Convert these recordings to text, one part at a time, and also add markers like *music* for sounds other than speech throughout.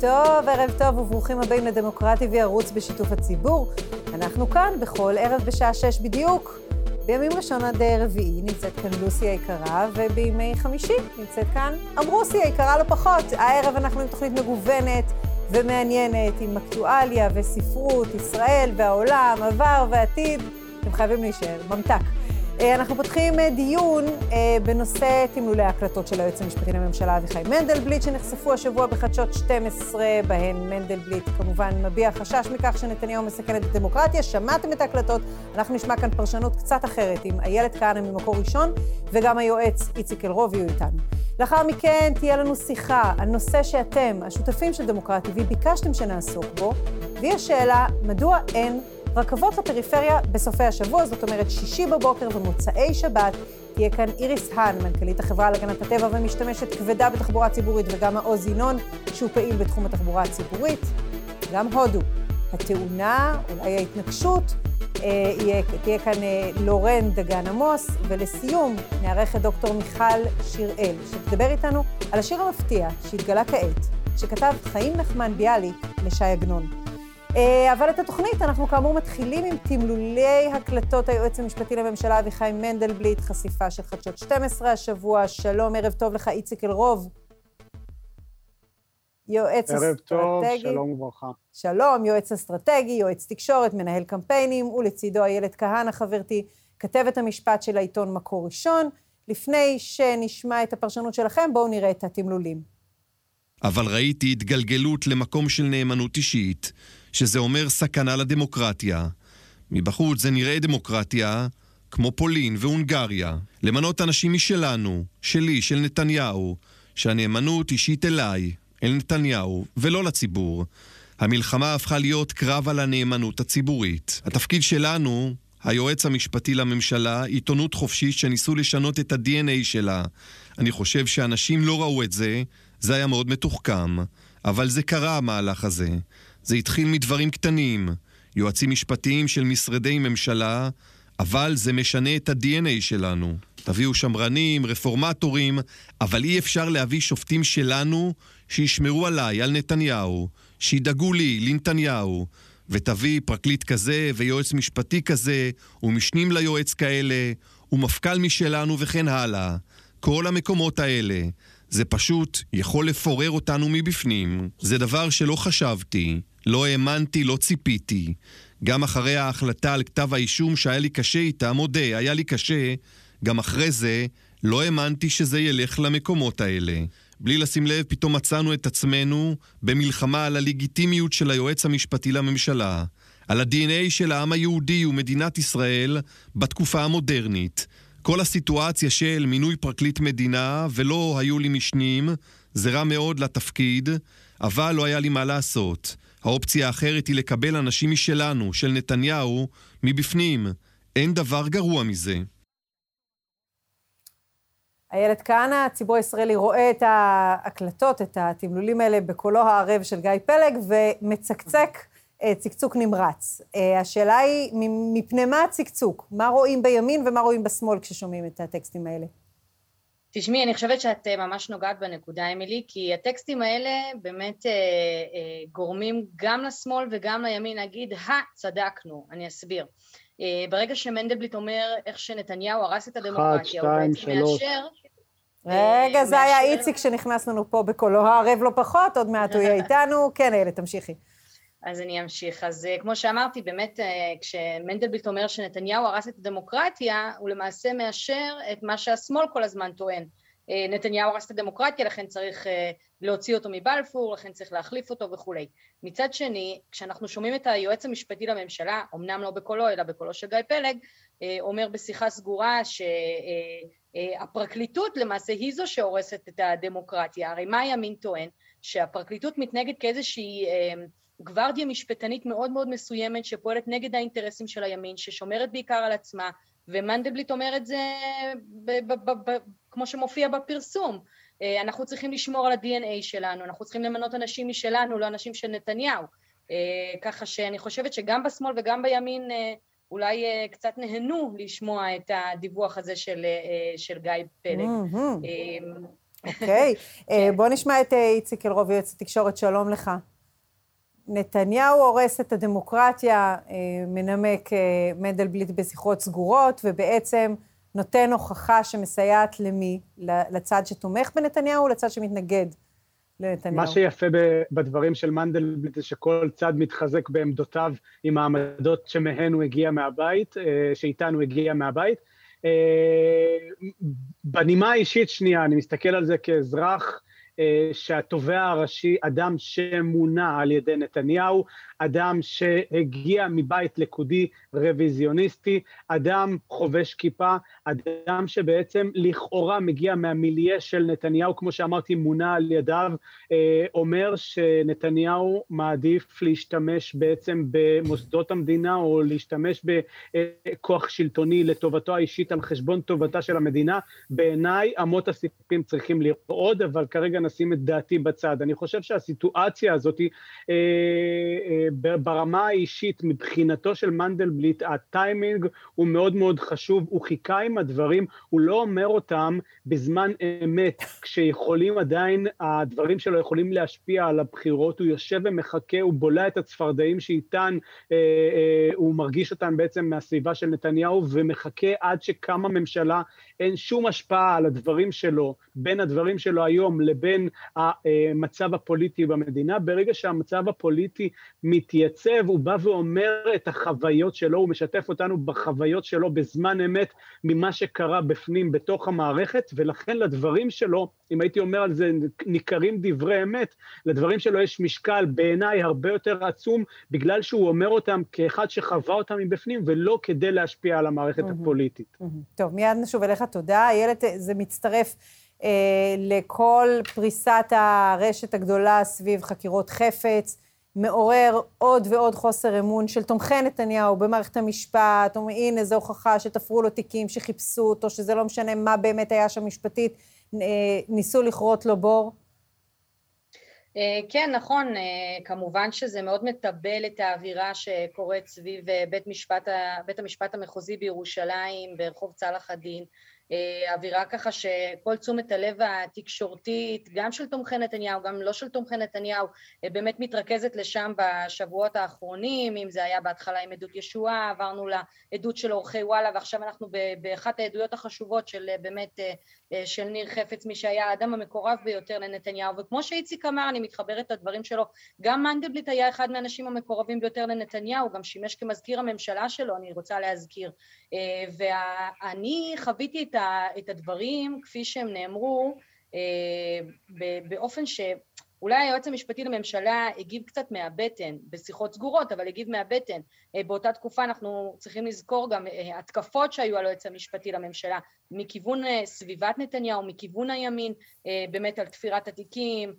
טוב, ערב טוב וברוכים הבאים לדמוקרטי וערוץ בשיתוף הציבור. אנחנו כאן בכל ערב בשעה שש בדיוק. בימים ראשון עד רביעי נמצאת כאן לוסי היקרה, ובימי חמישי נמצאת כאן אמרוסי היקרה לא פחות. הערב אנחנו עם תוכנית מגוונת ומעניינת, עם אקטואליה וספרות, ישראל והעולם, עבר ועתיד. אתם חייבים להישאר, ממתק. אה, אנחנו פותחים אה, דיון אה, בנושא תמלולי ההקלטות של היועץ המשפטי לממשלה אביחי מנדלבליט, שנחשפו השבוע בחדשות 12, בהן מנדלבליט כמובן מביע חשש מכך שנתניהו מסכן את הדמוקרטיה. שמעתם את ההקלטות, אנחנו נשמע כאן פרשנות קצת אחרת עם איילת כהנא ממקור ראשון, וגם היועץ איציק אלרוב יהיו איתנו. לאחר מכן תהיה לנו שיחה על נושא שאתם, השותפים של דמוקרטי, וביקשתם שנעסוק בו, והיא השאלה, מדוע אין רכבות לפריפריה בסופי השבוע, זאת אומרת שישי בבוקר ומוצאי שבת. תהיה כאן איריס האן, מנכ"לית החברה להגנת הטבע ומשתמשת כבדה בתחבורה ציבורית, וגם מעוז ינון, שהוא פעיל בתחום התחבורה הציבורית. גם הודו. התאונה, אולי ההתנגשות, אה, תהיה כאן אה, לורן דגן עמוס, ולסיום נארח את דוקטור מיכל שיראל, שתדבר איתנו על השיר המפתיע שהתגלה כעת, שכתב חיים נחמן ביאליק לשי עגנון. אה, אבל את התוכנית אנחנו כאמור מתחילים עם תמלולי הקלטות היועץ המשפטי לממשלה אביחי מנדלבליט, חשיפה של חדשות 12 השבוע. שלום, ערב טוב לך, איציק אלרוב. יועץ ערב אסטרטגי. ערב טוב, שלום וברכה. שלום, יועץ אסטרטגי, יועץ תקשורת, מנהל קמפיינים, ולצידו איילת כהנא, חברתי, כתבת המשפט של העיתון מקור ראשון. לפני שנשמע את הפרשנות שלכם, בואו נראה את התמלולים. אבל ראיתי התגלגלות למקום של נאמנות אישית, שזה אומר סכנה לדמוקרטיה. מבחוץ זה נראה דמוקרטיה כמו פולין והונגריה. למנות אנשים משלנו, שלי, של נתניהו, שהנאמנות אישית אליי, אל נתניהו, ולא לציבור. המלחמה הפכה להיות קרב על הנאמנות הציבורית. התפקיד שלנו, היועץ המשפטי לממשלה, עיתונות חופשית שניסו לשנות את ה-DNA שלה. אני חושב שאנשים לא ראו את זה, זה היה מאוד מתוחכם, אבל זה קרה המהלך הזה. זה התחיל מדברים קטנים, יועצים משפטיים של משרדי ממשלה, אבל זה משנה את ה-DNA שלנו. תביאו שמרנים, רפורמטורים, אבל אי אפשר להביא שופטים שלנו שישמרו עליי, על נתניהו, שידאגו לי, לנתניהו, ותביא פרקליט כזה ויועץ משפטי כזה, ומשנים ליועץ כאלה, ומפכ"ל משלנו וכן הלאה. כל המקומות האלה. זה פשוט יכול לפורר אותנו מבפנים. זה דבר שלא חשבתי, לא האמנתי, לא ציפיתי. גם אחרי ההחלטה על כתב האישום שהיה לי קשה איתה, מודה, היה לי קשה, גם אחרי זה לא האמנתי שזה ילך למקומות האלה. בלי לשים לב, פתאום מצאנו את עצמנו במלחמה על הלגיטימיות של היועץ המשפטי לממשלה, על ה-DNA של העם היהודי ומדינת ישראל בתקופה המודרנית. כל הסיטואציה של מינוי פרקליט מדינה ולא היו לי משנים, זה רע מאוד לתפקיד, אבל לא היה לי מה לעשות. האופציה האחרת היא לקבל אנשים משלנו, של נתניהו, מבפנים. אין דבר גרוע מזה. איילת כהנא, הציבור הישראלי רואה את ההקלטות, את התמלולים האלה בקולו הערב של גיא פלג, ומצקצק אה, צקצוק נמרץ. אה, השאלה היא, מפני מה הצקצוק? מה רואים בימין ומה רואים בשמאל כששומעים את הטקסטים האלה? תשמעי, אני חושבת שאת אה, ממש נוגעת בנקודה, אמילי, כי הטקסטים האלה באמת אה, אה, גורמים גם לשמאל וגם לימין להגיד, הא, צדקנו, אני אסביר. אה, ברגע שמנדלבליט אומר איך שנתניהו הרס את הדמוקרטיה, הוא בעצם מאשר... רגע, זה היה איציק שנכנס לנו פה בקולו הערב לא פחות, עוד מעט הוא יהיה *laughs* איתנו. כן, איילת, תמשיכי. אז אני אמשיך. אז אה, כמו שאמרתי, באמת אה, כשמנדלבליט אומר שנתניהו הרס את הדמוקרטיה, הוא למעשה מאשר את מה שהשמאל כל הזמן טוען. אה, נתניהו הרס את הדמוקרטיה, לכן צריך להוציא אותו מבלפור, לכן צריך להחליף אותו וכולי. מצד שני, כשאנחנו שומעים את היועץ המשפטי לממשלה, אמנם לא בקולו אלא בקולו של גיא פלג, אומר בשיחה סגורה שהפרקליטות למעשה היא זו שהורסת את הדמוקרטיה. הרי מה הימין טוען? שהפרקליטות מתנהגת כאיזושהי גוורדיה משפטנית מאוד מאוד מסוימת שפועלת נגד האינטרסים של הימין, ששומרת בעיקר על עצמה, ומנדלבליט אומר את זה ב- ב- ב- כמו שמופיע בפרסום. אה, אנחנו צריכים לשמור על ה-DNA שלנו, אנחנו צריכים למנות אנשים משלנו, לא אנשים של נתניהו. אה, ככה שאני חושבת שגם בשמאל וגם בימין אה, אולי קצת נהנו לשמוע את הדיווח הזה של, של גיא פלג. אוקיי, *laughs* כן. בוא נשמע את איציק אלרוב, יועץ התקשורת, שלום לך. נתניהו הורס את הדמוקרטיה, מנמק מנדלבליט בשיחות סגורות, ובעצם נותן הוכחה שמסייעת למי? לצד שתומך בנתניהו או לצד שמתנגד לנתניהו? מה שיפה בדברים של מנדלבליט זה שכל צד מתחזק בעמדותיו עם העמדות שמהן הוא הגיע מהבית, אה, שאיתן הוא הגיע מהבית. אה, בנימה האישית שנייה, אני מסתכל על זה כאזרח, אה, שהתובע הראשי, אדם שמונה על ידי נתניהו, אדם שהגיע מבית לקודי רוויזיוניסטי, אדם חובש כיפה, אדם שבעצם לכאורה מגיע מהמיליה של נתניהו, כמו שאמרתי, מונה על ידיו, אה, אומר שנתניהו מעדיף להשתמש בעצם במוסדות המדינה או להשתמש בכוח שלטוני לטובתו האישית על חשבון טובתה של המדינה. בעיניי אמות הסיפים צריכים לרעוד, אבל כרגע נשים את דעתי בצד. אני חושב שהסיטואציה הזאת אה, אה, ברמה האישית, מבחינתו של מנדלבליט, הטיימינג הוא מאוד מאוד חשוב, הוא חיכה עם הדברים, הוא לא אומר אותם בזמן אמת, כשיכולים עדיין, הדברים שלו יכולים להשפיע על הבחירות, הוא יושב ומחכה, הוא בולע את הצפרדעים שאיתן, אה, אה, הוא מרגיש אותן בעצם מהסביבה של נתניהו, ומחכה עד שקמה ממשלה, אין שום השפעה על הדברים שלו, בין הדברים שלו היום לבין המצב הפוליטי במדינה. ברגע שהמצב הפוליטי מתייצב, הוא בא ואומר את החוויות שלו, הוא משתף אותנו בחוויות שלו בזמן אמת ממה שקרה בפנים, בתוך המערכת, ולכן לדברים שלו, אם הייתי אומר על זה, ניכרים דברי אמת, לדברים שלו יש משקל בעיניי הרבה יותר עצום, בגלל שהוא אומר אותם כאחד שחווה אותם מבפנים, ולא כדי להשפיע על המערכת הפוליטית. טוב, מיד נשוב אליך, תודה. איילת, זה מצטרף. אה, לכל פריסת הרשת הגדולה סביב חקירות חפץ, מעורר עוד ועוד חוסר אמון של תומכי נתניהו במערכת המשפט, אומרים, הנה, זו הוכחה שתפרו לו תיקים, שחיפשו אותו, שזה לא משנה מה באמת היה שם משפטית, אה, ניסו לכרות לו בור. אה, כן, נכון, כמובן שזה מאוד מטבל את האווירה שקורית סביב בית, משפט, בית המשפט המחוזי בירושלים, ברחוב צלאח א-דין. אה, אווירה ככה שכל תשומת הלב התקשורתית, גם של תומכי נתניהו, גם לא של תומכי נתניהו, אה, באמת מתרכזת לשם בשבועות האחרונים, אם זה היה בהתחלה עם עדות ישועה, עברנו לעדות של עורכי וואלה, ועכשיו אנחנו באחת העדויות החשובות של אה, באמת, של ניר חפץ, מי שהיה האדם המקורב ביותר לנתניהו, וכמו שאיציק אמר, אני מתחברת לדברים שלו, גם מנדלבליט היה אחד מהאנשים המקורבים ביותר לנתניהו, גם שימש כמזכיר הממשלה שלו, אני רוצה להזכיר, ואני חוויתי את הדברים כפי שהם נאמרו אה, באופן שאולי היועץ המשפטי לממשלה הגיב קצת מהבטן, בשיחות סגורות, אבל הגיב מהבטן. אה, באותה תקופה אנחנו צריכים לזכור גם אה, התקפות שהיו על היועץ המשפטי לממשלה, מכיוון סביבת נתניהו, מכיוון הימין, באמת על תפירת התיקים,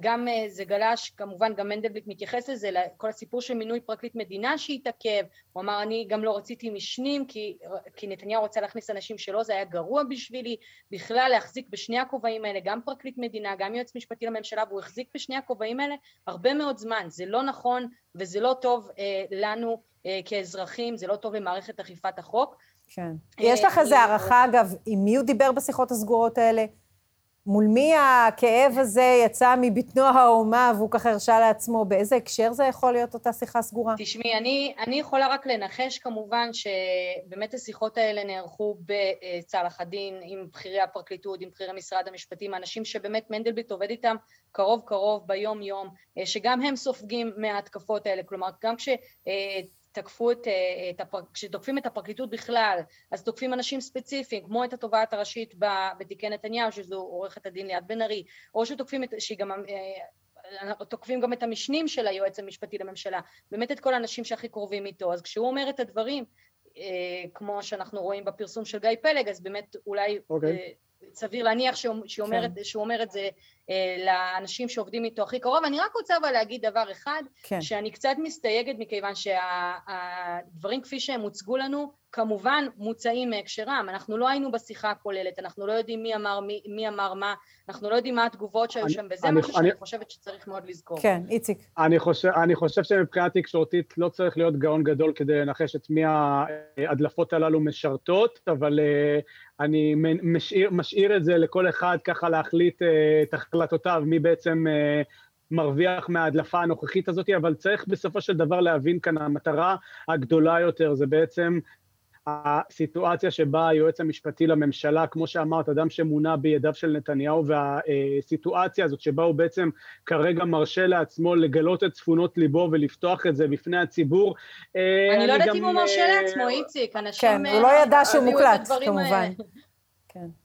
גם זה גלש, כמובן גם מנדלבליט מתייחס לזה, לכל הסיפור של מינוי פרקליט מדינה שהתעכב, הוא אמר אני גם לא רציתי משנים כי, כי נתניהו רוצה להכניס אנשים שלו, זה היה גרוע בשבילי, בכלל להחזיק בשני הכובעים האלה, גם פרקליט מדינה, גם יועץ משפטי לממשלה, והוא החזיק בשני הכובעים האלה הרבה מאוד זמן, זה לא נכון וזה לא טוב אה, לנו אה, כאזרחים, זה לא טוב למערכת אכיפת החוק. כן. אה, יש לך איזו הערכה, אגב, עם מי הוא דיבר בשיחות הסגורות האלה? מול מי הכאב הזה יצא מבטנו ההומה והוא ככה הרשה לעצמו? באיזה הקשר זה יכול להיות אותה שיחה סגורה? תשמעי, אני, אני יכולה רק לנחש כמובן שבאמת השיחות האלה נערכו בצלאח א-דין עם בכירי הפרקליטות, עם בכירי משרד המשפטים, אנשים שבאמת מנדלבליט עובד איתם קרוב קרוב ביום יום, אה, שגם הם סופגים מההתקפות האלה, כלומר גם כש... אה, תקפו את, אה, את הפר... כשתוקפים את הפרקליטות בכלל, אז תוקפים אנשים ספציפיים, כמו את התובעת הראשית בתיקי נתניהו, שזו עורכת הדין ליאת בן ארי, או שתוקפים את, שהיא גם... אה, תוקפים גם את המשנים של היועץ המשפטי לממשלה, באמת את כל האנשים שהכי קרובים איתו, אז כשהוא אומר את הדברים, אה, כמו שאנחנו רואים בפרסום של גיא פלג, אז באמת אולי okay. אוקיי. סביר להניח שהוא, שהוא, אומר, כן. שהוא אומר את זה אה, לאנשים שעובדים איתו הכי קרוב. אני רק רוצה אבל להגיד דבר אחד, כן. שאני קצת מסתייגת מכיוון שהדברים שה, כפי שהם הוצגו לנו, כמובן מוצאים מהקשרם. אנחנו לא היינו בשיחה הכוללת, אנחנו לא יודעים מי אמר, מי, מי אמר מה, אנחנו לא יודעים מה התגובות שהיו אני, שם, וזה אני, משהו אני, שאני חושבת שצריך מאוד לזכור. כן, איציק. אני חושב, אני חושב שמבחינה תקשורתית לא צריך להיות גאון גדול כדי לנחש את מי ההדלפות הללו משרתות, אבל uh, אני משאיר, נשאיר את זה לכל אחד ככה להחליט את החלטותיו, מי בעצם מרוויח מההדלפה הנוכחית הזאת, אבל צריך בסופו של דבר להבין כאן, המטרה הגדולה יותר זה בעצם הסיטואציה שבה היועץ המשפטי לממשלה, כמו שאמרת, אדם שמונה בידיו של נתניהו, והסיטואציה הזאת שבה הוא בעצם כרגע מרשה לעצמו לגלות את צפונות ליבו ולפתוח את זה בפני הציבור. אה, אני לא יודעת אם הוא מרשה אה, לעצמו, איציק, אנשים... כן, הוא לא ידע שהוא מוקלט, כמובן. כן.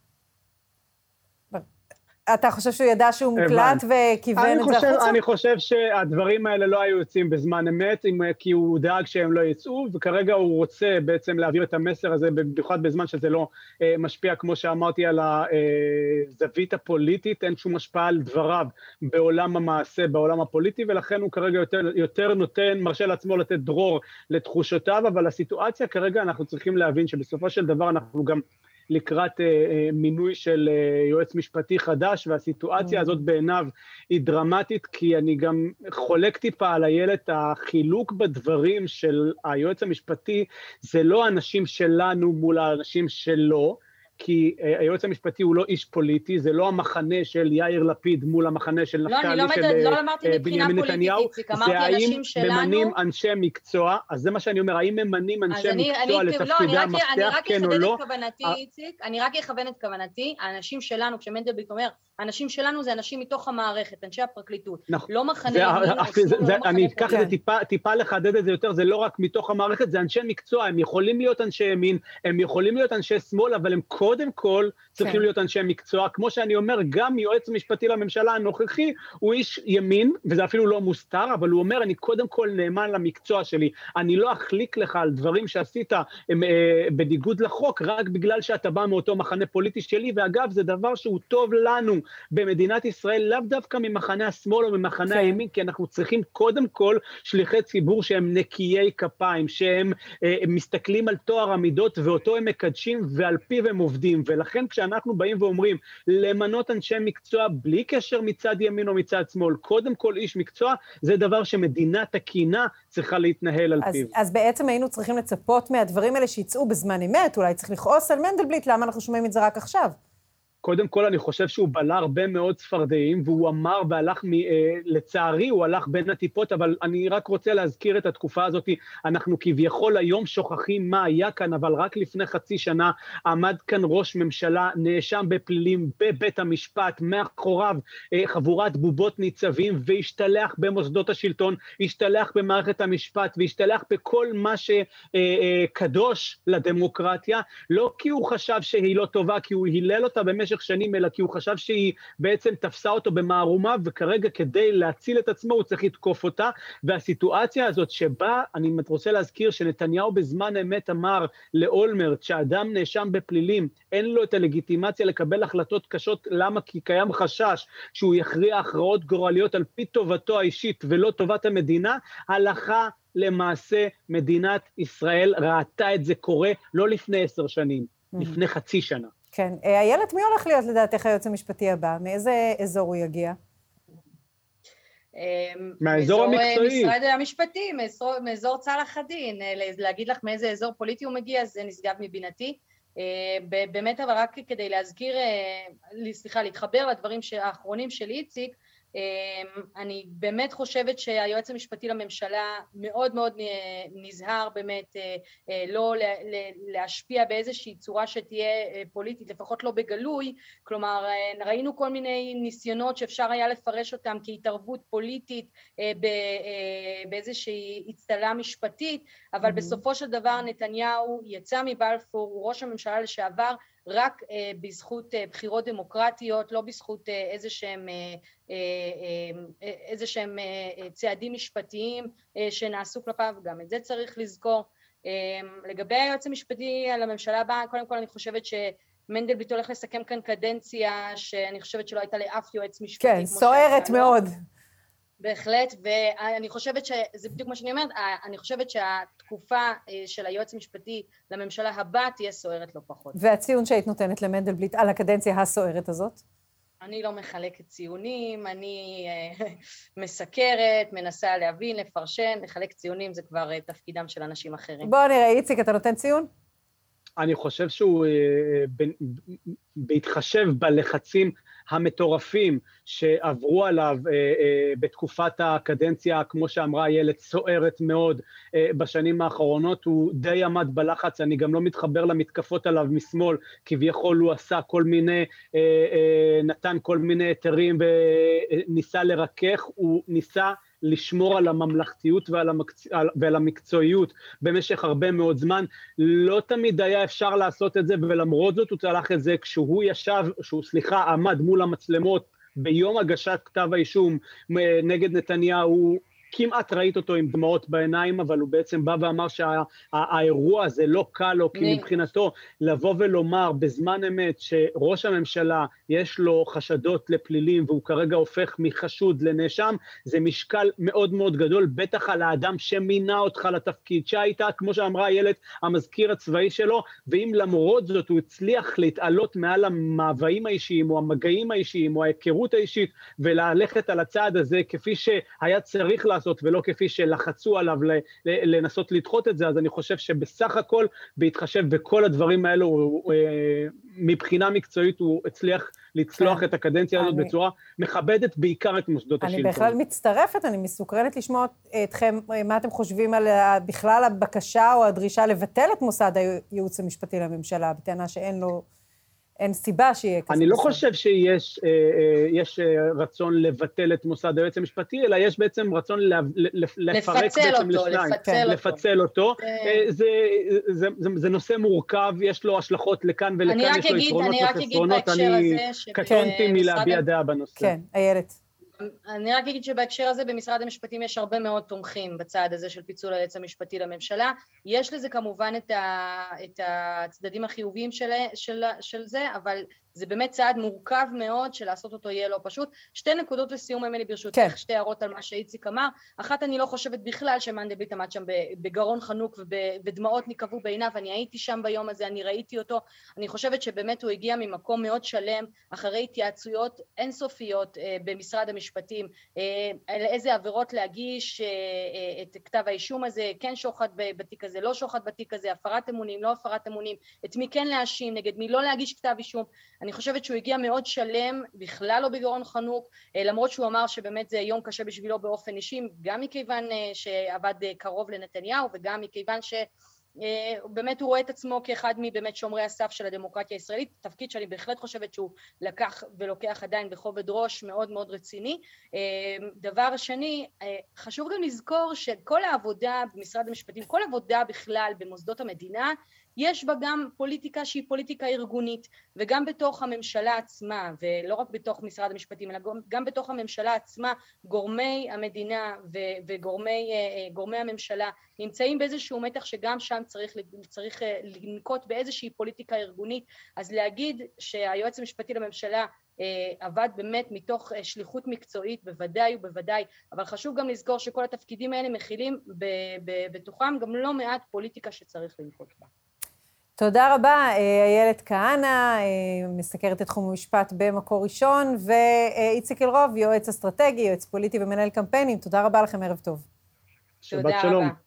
אתה חושב שהוא ידע שהוא מוקלט וכיוון את זה החוצה? אני חושב שהדברים האלה לא היו יוצאים בזמן אמת, כי הוא דאג שהם לא יצאו, וכרגע הוא רוצה בעצם להעביר את המסר הזה, במיוחד בזמן שזה לא אה, משפיע, כמו שאמרתי, על הזווית הפוליטית, אין שום השפעה על דבריו בעולם המעשה, בעולם הפוליטי, ולכן הוא כרגע יותר, יותר נותן, מרשה לעצמו לתת דרור לתחושותיו, אבל הסיטואציה כרגע אנחנו צריכים להבין שבסופו של דבר אנחנו גם... לקראת אה, אה, מינוי של אה, יועץ משפטי חדש, והסיטואציה mm. הזאת בעיניו היא דרמטית, כי אני גם חולק טיפה על איילת, החילוק בדברים של היועץ המשפטי זה לא האנשים שלנו מול האנשים שלו, כי uh, היועץ המשפטי הוא לא איש פוליטי, זה לא המחנה של יאיר לפיד מול המחנה של לא, נפתלי לא של לא uh, בנימין נתניהו, זה האם ממנים אנשי מקצוע, אז זה מה שאני אומר, האם ממנים אנשי אני, מקצוע אני, לתפקידי לא, המפתח, כן או לא? כוונתי, איציק, אני רק אכוון את כוונתי, האנשים שלנו, כשמנדלבליט אומר, האנשים שלנו זה אנשים מתוך המערכת, אנשי הפרקליטות, נכון. לא מחנה ימין או שמאל, לא מחנה אני אקח את זה טיפה, טיפה לחדד את זה יותר, זה לא רק מתוך המערכת, זה אנשי מקצוע, הם יכולים להיות אנשי ימין, הם יכולים להיות אנשי שמאל, אבל הם קודם כל צריכים כן. להיות אנשי מקצוע. כמו שאני אומר, גם יועץ משפטי לממשלה הנוכחי הוא איש ימין, וזה אפילו לא מוסתר, אבל הוא אומר, אני קודם כל נאמן למקצוע שלי. אני לא אחליק לך על דברים שעשית הם, אה, בניגוד לחוק, רק בגלל שאתה בא מאותו מחנה פוליטי שלי, ואגב, זה דבר שהוא טוב לנו במדינת ישראל, לאו דווקא ממחנה השמאל או ממחנה כן. הימין, כי אנחנו צריכים קודם כל שליחי ציבור שהם נקיי כפיים, שהם אה, מסתכלים על טוהר המידות, ואותו הם מקדשים, ועל פיו הם עובדים. ולכן כשאנחנו באים ואומרים למנות אנשי מקצוע בלי קשר מצד ימין או מצד שמאל, קודם כל איש מקצוע, זה דבר שמדינה תקינה צריכה להתנהל על אז, פיו. אז בעצם היינו צריכים לצפות מהדברים האלה שיצאו בזמן אמת, אולי צריך לכעוס על מנדלבליט, למה אנחנו שומעים את זה רק עכשיו? קודם כל אני חושב שהוא בלע הרבה מאוד צפרדעים, והוא אמר והלך, מ, אה, לצערי הוא הלך בין הטיפות, אבל אני רק רוצה להזכיר את התקופה הזאת, אנחנו כביכול היום שוכחים מה היה כאן, אבל רק לפני חצי שנה עמד כאן ראש ממשלה נאשם בפלילים בבית המשפט, מאחוריו אה, חבורת בובות ניצבים, והשתלח במוסדות השלטון, השתלח במערכת המשפט, והשתלח בכל מה שקדוש אה, אה, לדמוקרטיה, לא כי הוא חשב שהיא לא טובה, כי הוא הילל אותה במשך במשך שנים, אלא כי הוא חשב שהיא בעצם תפסה אותו במערומיו, וכרגע כדי להציל את עצמו הוא צריך לתקוף אותה, והסיטואציה הזאת שבה, אני רוצה להזכיר שנתניהו בזמן אמת אמר לאולמרט שאדם נאשם בפלילים, אין לו את הלגיטימציה לקבל החלטות קשות, למה? כי קיים חשש שהוא יכריע הכרעות גורליות על פי טובתו האישית ולא טובת המדינה, הלכה למעשה מדינת ישראל ראתה את זה קורה לא לפני עשר שנים, mm-hmm. לפני חצי שנה. כן. אה, איילת, מי הולך להיות לדעתך היועץ המשפטי הבא? מאיזה אזור הוא יגיע? אמ, מהאזור אה, המקצועי. משרד המשפטים, מאזור צלאח א-דין. אה, להגיד לך מאיזה אזור פוליטי הוא מגיע, זה נשגב מבינתי. באמת, אבל רק כדי להזכיר, סליחה, להתחבר לדברים האחרונים של איציק, אני באמת חושבת שהיועץ המשפטי לממשלה מאוד מאוד נזהר באמת אה, אה, לא להשפיע באיזושהי צורה שתהיה אה, פוליטית, לפחות לא בגלוי, כלומר ראינו כל מיני ניסיונות שאפשר היה לפרש אותם כהתערבות פוליטית באיזושהי אצטלה משפטית, אבל mm-hmm. בסופו של דבר נתניהו יצא מבלפור, הוא ראש הממשלה לשעבר, רק אה, בזכות אה, בחירות דמוקרטיות, לא בזכות אה, איזה שהם, איזה שהם צעדים משפטיים שנעשו כלפיו, גם את זה צריך לזכור. לגבי היועץ המשפטי לממשלה הבאה, קודם כל אני חושבת ש... מנדלבליט הולך לסכם כאן קדנציה שאני חושבת שלא הייתה לאף יועץ משפטי. כן, סוערת מאוד. בהחלט, ואני חושבת שזה בדיוק מה שאני אומרת, אני חושבת שהתקופה אה, של היועץ המשפטי לממשלה הבאה תהיה סוערת לא פחות. והציון שהיית נותנת למנדלבליט על הקדנציה הסוערת הזאת? אני לא מחלקת ציונים, אני אה, *laughs* מסקרת, מנסה להבין, לפרשן, לחלק ציונים זה כבר אה, תפקידם של אנשים אחרים. בוא נראה, איציק, אתה נותן ציון? אני חושב שהוא, בהתחשב בלחצים המטורפים שעברו עליו אה, אה, בתקופת הקדנציה, כמו שאמרה איילת, סוערת מאוד אה, בשנים האחרונות, הוא די עמד בלחץ, אני גם לא מתחבר למתקפות עליו משמאל, כביכול הוא עשה כל מיני, אה, אה, נתן כל מיני היתרים וניסה לרכך, הוא ניסה לשמור על הממלכתיות ועל, המקצ... ועל המקצועיות במשך הרבה מאוד זמן. לא תמיד היה אפשר לעשות את זה, ולמרות זאת הוא צלח את זה כשהוא ישב, שהוא, סליחה, עמד מול המצלמות ביום הגשת כתב האישום נגד נתניהו, כמעט ראית אותו עם דמעות בעיניים, אבל הוא בעצם בא ואמר שהאירוע שה, הזה לא קל לו, כי מבחינתו לבוא ולומר בזמן אמת שראש הממשלה יש לו חשדות לפלילים והוא כרגע הופך מחשוד לנאשם, זה משקל מאוד מאוד גדול, בטח על האדם שמינה אותך לתפקיד, שהיית, כמו שאמרה איילת, המזכיר הצבאי שלו, ואם למרות זאת הוא הצליח להתעלות מעל המאוויים האישיים או המגעים האישיים או ההיכרות האישית וללכת על הצעד הזה כפי שהיה צריך לעשות, לעשות ולא כפי שלחצו עליו לנסות לדחות את זה, אז אני חושב שבסך הכל, בהתחשב בכל הדברים האלו, אה, מבחינה מקצועית הוא הצליח לצלוח כן. את הקדנציה הזאת אני... בצורה מכבדת בעיקר את מוסדות אני השלטון. אני בכלל מצטרפת, אני מסוקרנת לשמוע אתכם, מה אתם חושבים על בכלל הבקשה או הדרישה לבטל את מוסד הייעוץ המשפטי לממשלה, בטענה שאין לו... אין סיבה שיהיה כזה. אני לא חושב שיש אה, אה, יש אה, רצון לבטל את מוסד היועץ המשפטי, אלא יש בעצם רצון לפרק בעצם לשניים. לפצל אותו. לפצל אותו. זה, זה, זה, זה נושא מורכב, יש לו השלכות לכאן ולכאן, יש לו יתרונות וחסרונות. אני קטונתי מלהביע דעה בנושא. כן, איילת. אני רק אגיד שבהקשר הזה במשרד המשפטים יש הרבה מאוד תומכים בצעד הזה של פיצול היועץ המשפטי לממשלה. יש לזה כמובן את, ה, את הצדדים החיוביים של, של, של זה, אבל זה באמת צעד מורכב מאוד שלעשות אותו יהיה לא פשוט. שתי נקודות לסיום אמילי ברשותך, כן. שתי הערות על מה שאיציק אמר. אחת, אני לא חושבת בכלל שמנדלבליט עמד שם בגרון חנוק ודמעות נקבעו בעיניו, אני הייתי שם ביום הזה, אני ראיתי אותו. אני חושבת שבאמת הוא הגיע ממקום מאוד שלם, אחרי התייעצויות אינסופיות אה, במשרד המשפטים, אה, על איזה עבירות להגיש אה, אה, את כתב האישום הזה, כן שוחד בתיק הזה, לא שוחד בתיק הזה, הפרת אמונים, לא הפרת אמונים, את מי כן להאשים, נגד מי לא להגיש כתב אישום. אני חושבת שהוא הגיע מאוד שלם, בכלל לא בגרון חנוק, אה, למרות שהוא אמר שבאמת זה יום קשה בשבילו באופן אישי, גם מכיוון אה, שעבד אה, קרוב לנתניהו וגם מכיוון ש... באמת הוא רואה את עצמו כאחד מבאמת שומרי הסף של הדמוקרטיה הישראלית, תפקיד שאני בהחלט חושבת שהוא לקח ולוקח עדיין בכובד ראש מאוד מאוד רציני. דבר שני, חשוב גם לזכור שכל העבודה במשרד המשפטים, כל עבודה בכלל במוסדות המדינה, יש בה גם פוליטיקה שהיא פוליטיקה ארגונית וגם בתוך הממשלה עצמה ולא רק בתוך משרד המשפטים אלא גם בתוך הממשלה עצמה גורמי המדינה וגורמי אה, הממשלה נמצאים באיזשהו מתח שגם שם צריך, צריך אה, לנקוט באיזושהי פוליטיקה ארגונית. אז להגיד שהיועץ המשפטי לממשלה אה, עבד באמת מתוך שליחות מקצועית בוודאי ובוודאי אבל חשוב גם לזכור שכל התפקידים האלה מכילים בתוכם גם לא מעט פוליטיקה שצריך לנקוט בה תודה רבה, אה, איילת כהנא, אה, מסקרת את תחום המשפט במקור ראשון, ואיציק אלרוב, יועץ אסטרטגי, יועץ פוליטי ומנהל קמפיינים. תודה רבה לכם, ערב טוב. שבת שלום.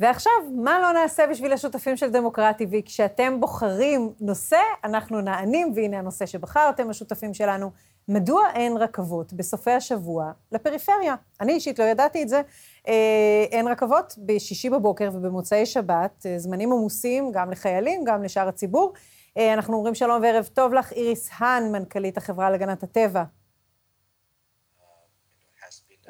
ועכשיו, מה לא נעשה בשביל השותפים של דמוקרטי? וכשאתם בוחרים נושא, אנחנו נענים, והנה הנושא שבחרתם, השותפים שלנו. מדוע אין רכבות בסופי השבוע לפריפריה? אני אישית לא ידעתי את זה. אה, אין רכבות בשישי בבוקר ובמוצאי שבת, אה, זמנים עמוסים גם לחיילים, גם לשאר הציבור. אה, אנחנו אומרים שלום וערב טוב לך, איריס האן, מנכ"לית החברה להגנת הטבע.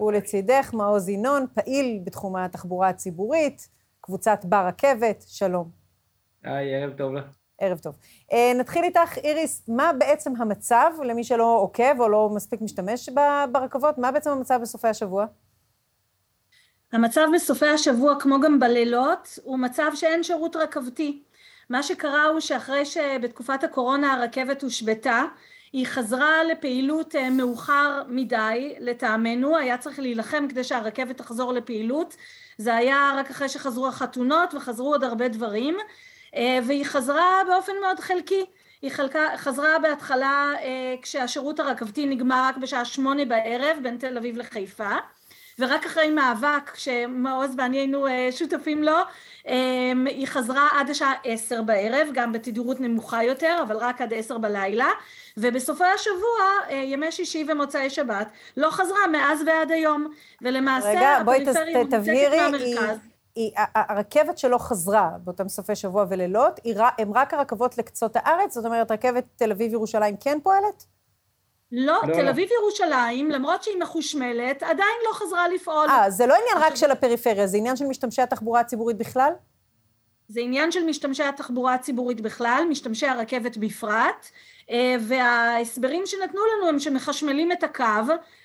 ולצידך מעוז ינון, פעיל בתחום התחבורה הציבורית, קבוצת בר רכבת, שלום. היי, ערב טוב לך. ערב טוב. נתחיל איתך, איריס, מה בעצם המצב, למי שלא עוקב או לא מספיק משתמש ברכבות, מה בעצם המצב בסופי השבוע? המצב בסופי השבוע, כמו גם בלילות, הוא מצב שאין שירות רכבתי. מה שקרה הוא שאחרי שבתקופת הקורונה הרכבת הושבתה, היא חזרה לפעילות אה, מאוחר מדי לטעמנו, היה צריך להילחם כדי שהרכבת תחזור לפעילות, זה היה רק אחרי שחזרו החתונות וחזרו עוד הרבה דברים, אה, והיא חזרה באופן מאוד חלקי. היא חלקה, חזרה בהתחלה אה, כשהשירות הרכבתי נגמר רק בשעה שמונה בערב בין תל אביב לחיפה ורק אחרי מאבק שמעוז ואני היינו שותפים לו, היא חזרה עד השעה עשר בערב, גם בתדירות נמוכה יותר, אבל רק עד עשר בלילה, ובסופי השבוע, ימי שישי ומוצאי שבת, לא חזרה מאז ועד היום, ולמעשה הפריפריה מנותקת מהמרכז. היא, הרכבת שלא חזרה באותם סופי שבוע ולילות, הם רק הרכבות לקצות הארץ? זאת אומרת, רכבת תל אביב-ירושלים כן פועלת? לא, לא, תל אביב-ירושלים, למרות שהיא מחושמלת, עדיין לא חזרה לפעול. אה, זה לא עניין רק של הפריפריה, זה עניין של משתמשי התחבורה הציבורית בכלל? זה עניין של משתמשי התחבורה הציבורית בכלל, משתמשי הרכבת בפרט, אה, וההסברים שנתנו לנו הם שמחשמלים את הקו,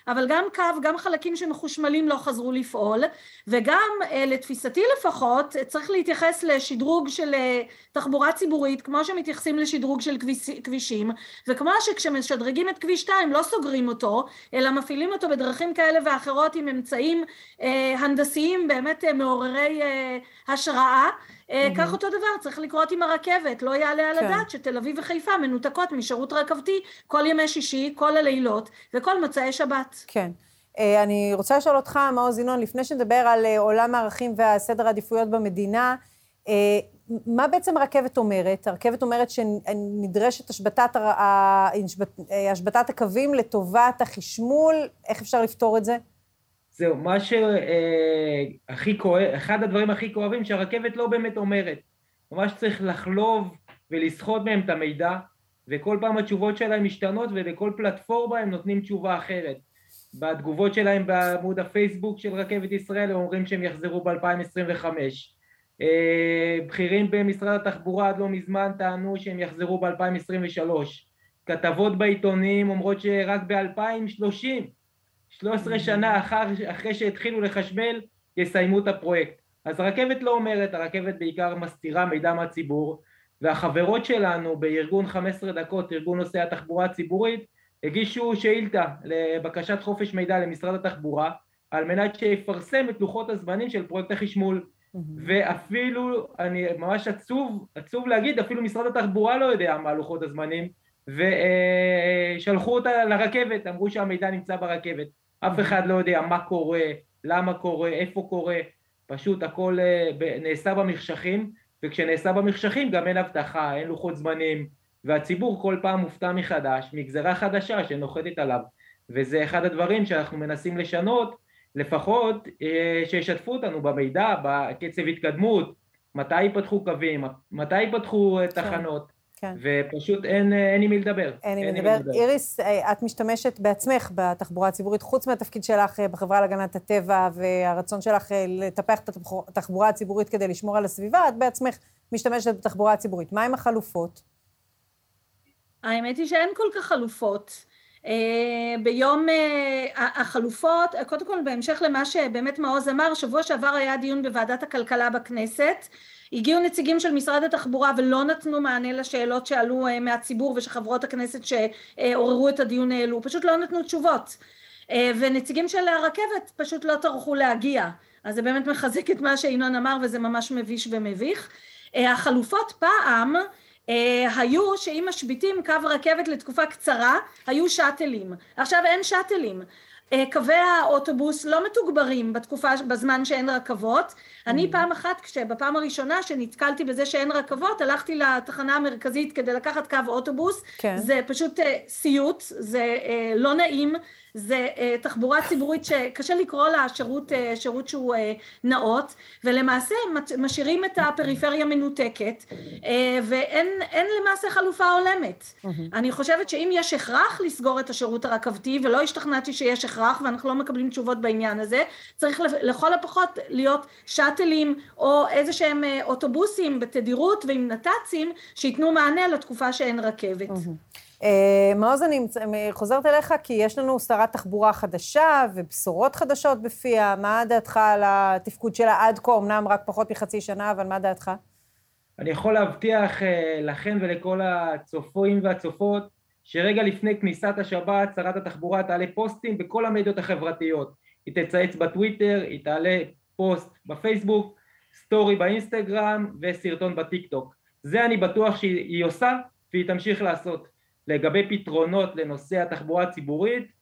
אבל גם קו, גם חלקים שמחושמלים לא חזרו לפעול, וגם אה, לתפיסתי לפחות צריך להתייחס לשדרוג של אה, תחבורה ציבורית כמו שמתייחסים לשדרוג של כבישים, וכמו שכשמשדרגים את כביש 2 לא סוגרים אותו, אלא מפעילים אותו בדרכים כאלה ואחרות עם אמצעים הנדסיים באמת מעוררי השראה Mm-hmm. כך אותו דבר צריך לקרות עם הרכבת, לא יעלה על כן. הדעת שתל אביב וחיפה מנותקות משירות רכבתי כל ימי שישי, כל הלילות וכל מצאי שבת. כן. אה, אני רוצה לשאול אותך, מעוז ינון, לפני שנדבר על אה, עולם הערכים והסדר העדיפויות במדינה, מה בעצם הרכבת אומרת? הרכבת אומרת שנדרשת השבתת, השבתת הקווים לטובת החשמול, איך אפשר לפתור את זה? זהו, מה שהכי כואב, אחד הדברים הכי כואבים שהרכבת לא באמת אומרת. ממש צריך לחלוב ולסחוט מהם את המידע, וכל פעם התשובות שלהם משתנות ולכל פלטפורמה הם נותנים תשובה אחרת. בתגובות שלהם בעמוד הפייסבוק של רכבת ישראל הם אומרים שהם יחזרו ב-2025. אה, בכירים במשרד התחבורה עד לא מזמן טענו שהם יחזרו ב-2023. כתבות בעיתונים אומרות שרק ב-2030 13 שנה אחר, אחרי שהתחילו לחשמל, יסיימו את הפרויקט. אז הרכבת לא אומרת, הרכבת בעיקר מסתירה מידע מהציבור, והחברות שלנו בארגון 15 דקות, ארגון נושאי התחבורה הציבורית, הגישו שאילתה לבקשת חופש מידע למשרד התחבורה, על מנת שיפרסם את לוחות הזמנים של פרויקט החשמול. ואפילו, אני ממש עצוב, עצוב להגיד, אפילו משרד התחבורה לא יודע מה לוחות הזמנים, ושלחו אותה לרכבת, אמרו שהמידע נמצא ברכבת. אף אחד לא יודע מה קורה, למה קורה, איפה קורה, פשוט הכל אה, נעשה במחשכים, וכשנעשה במחשכים גם אין הבטחה, אין לוחות זמנים, והציבור כל פעם מופתע מחדש מגזרה חדשה שנוחתת עליו, וזה אחד הדברים שאנחנו מנסים לשנות, לפחות אה, שישתפו אותנו במידע, בקצב התקדמות, מתי ייפתחו קווים, מתי ייפתחו אה, כן. תחנות, כן. ופשוט אין, אין עם מי לדבר. אין עם מי לדבר. איריס, אה, את משתמשת בעצמך בתחבורה הציבורית, חוץ מהתפקיד שלך אה, בחברה להגנת הטבע והרצון שלך אה, לטפח את התחבורה הציבורית כדי לשמור על הסביבה, את בעצמך משתמשת בתחבורה הציבורית. מהם החלופות? האמת היא שאין כל כך חלופות. ביום החלופות, קודם כל בהמשך למה שבאמת מעוז אמר, שבוע שעבר היה דיון בוועדת הכלכלה בכנסת, הגיעו נציגים של משרד התחבורה ולא נתנו מענה לשאלות שעלו אה, מהציבור ושחברות הכנסת שעוררו את הדיון העלו, פשוט לא נתנו תשובות. אה, ונציגים של הרכבת פשוט לא טרחו להגיע. אז זה באמת מחזק את מה שינון אמר וזה ממש מביש ומביך. אה, החלופות פעם היו שאם משביתים קו רכבת לתקופה קצרה, היו שאטלים. עכשיו אין שאטלים. קווי האוטובוס לא מתוגברים בתקופה, בזמן שאין רכבות. אני mm. פעם אחת, בפעם הראשונה שנתקלתי בזה שאין רכבות, הלכתי לתחנה המרכזית כדי לקחת קו אוטובוס. כן. זה פשוט אה, סיוט, זה אה, לא נעים. זה uh, תחבורה ציבורית שקשה לקרוא לה שירות, uh, שירות שהוא uh, נאות ולמעשה משאירים את הפריפריה מנותקת uh, ואין למעשה חלופה הולמת. אני חושבת שאם יש הכרח לסגור את השירות הרכבתי ולא השתכנעתי שיש הכרח ואנחנו לא מקבלים תשובות בעניין הזה צריך לכל הפחות להיות שאטלים או איזה שהם אוטובוסים בתדירות ועם נת"צים שייתנו מענה לתקופה שאין רכבת. אה, מעוז, אני חוזרת אליך, כי יש לנו שרת תחבורה חדשה ובשורות חדשות בפיה. מה דעתך על התפקוד שלה עד כה? אמנם רק פחות מחצי שנה, אבל מה דעתך? אני יכול להבטיח אה, לכם ולכל הצופים והצופות, שרגע לפני כניסת השבת, שרת התחבורה תעלה פוסטים בכל המדיות החברתיות. היא תצייץ בטוויטר, היא תעלה פוסט בפייסבוק, סטורי באינסטגרם וסרטון בטיקטוק. זה אני בטוח שהיא עושה והיא תמשיך לעשות. לגבי פתרונות לנושא התחבורה הציבורית,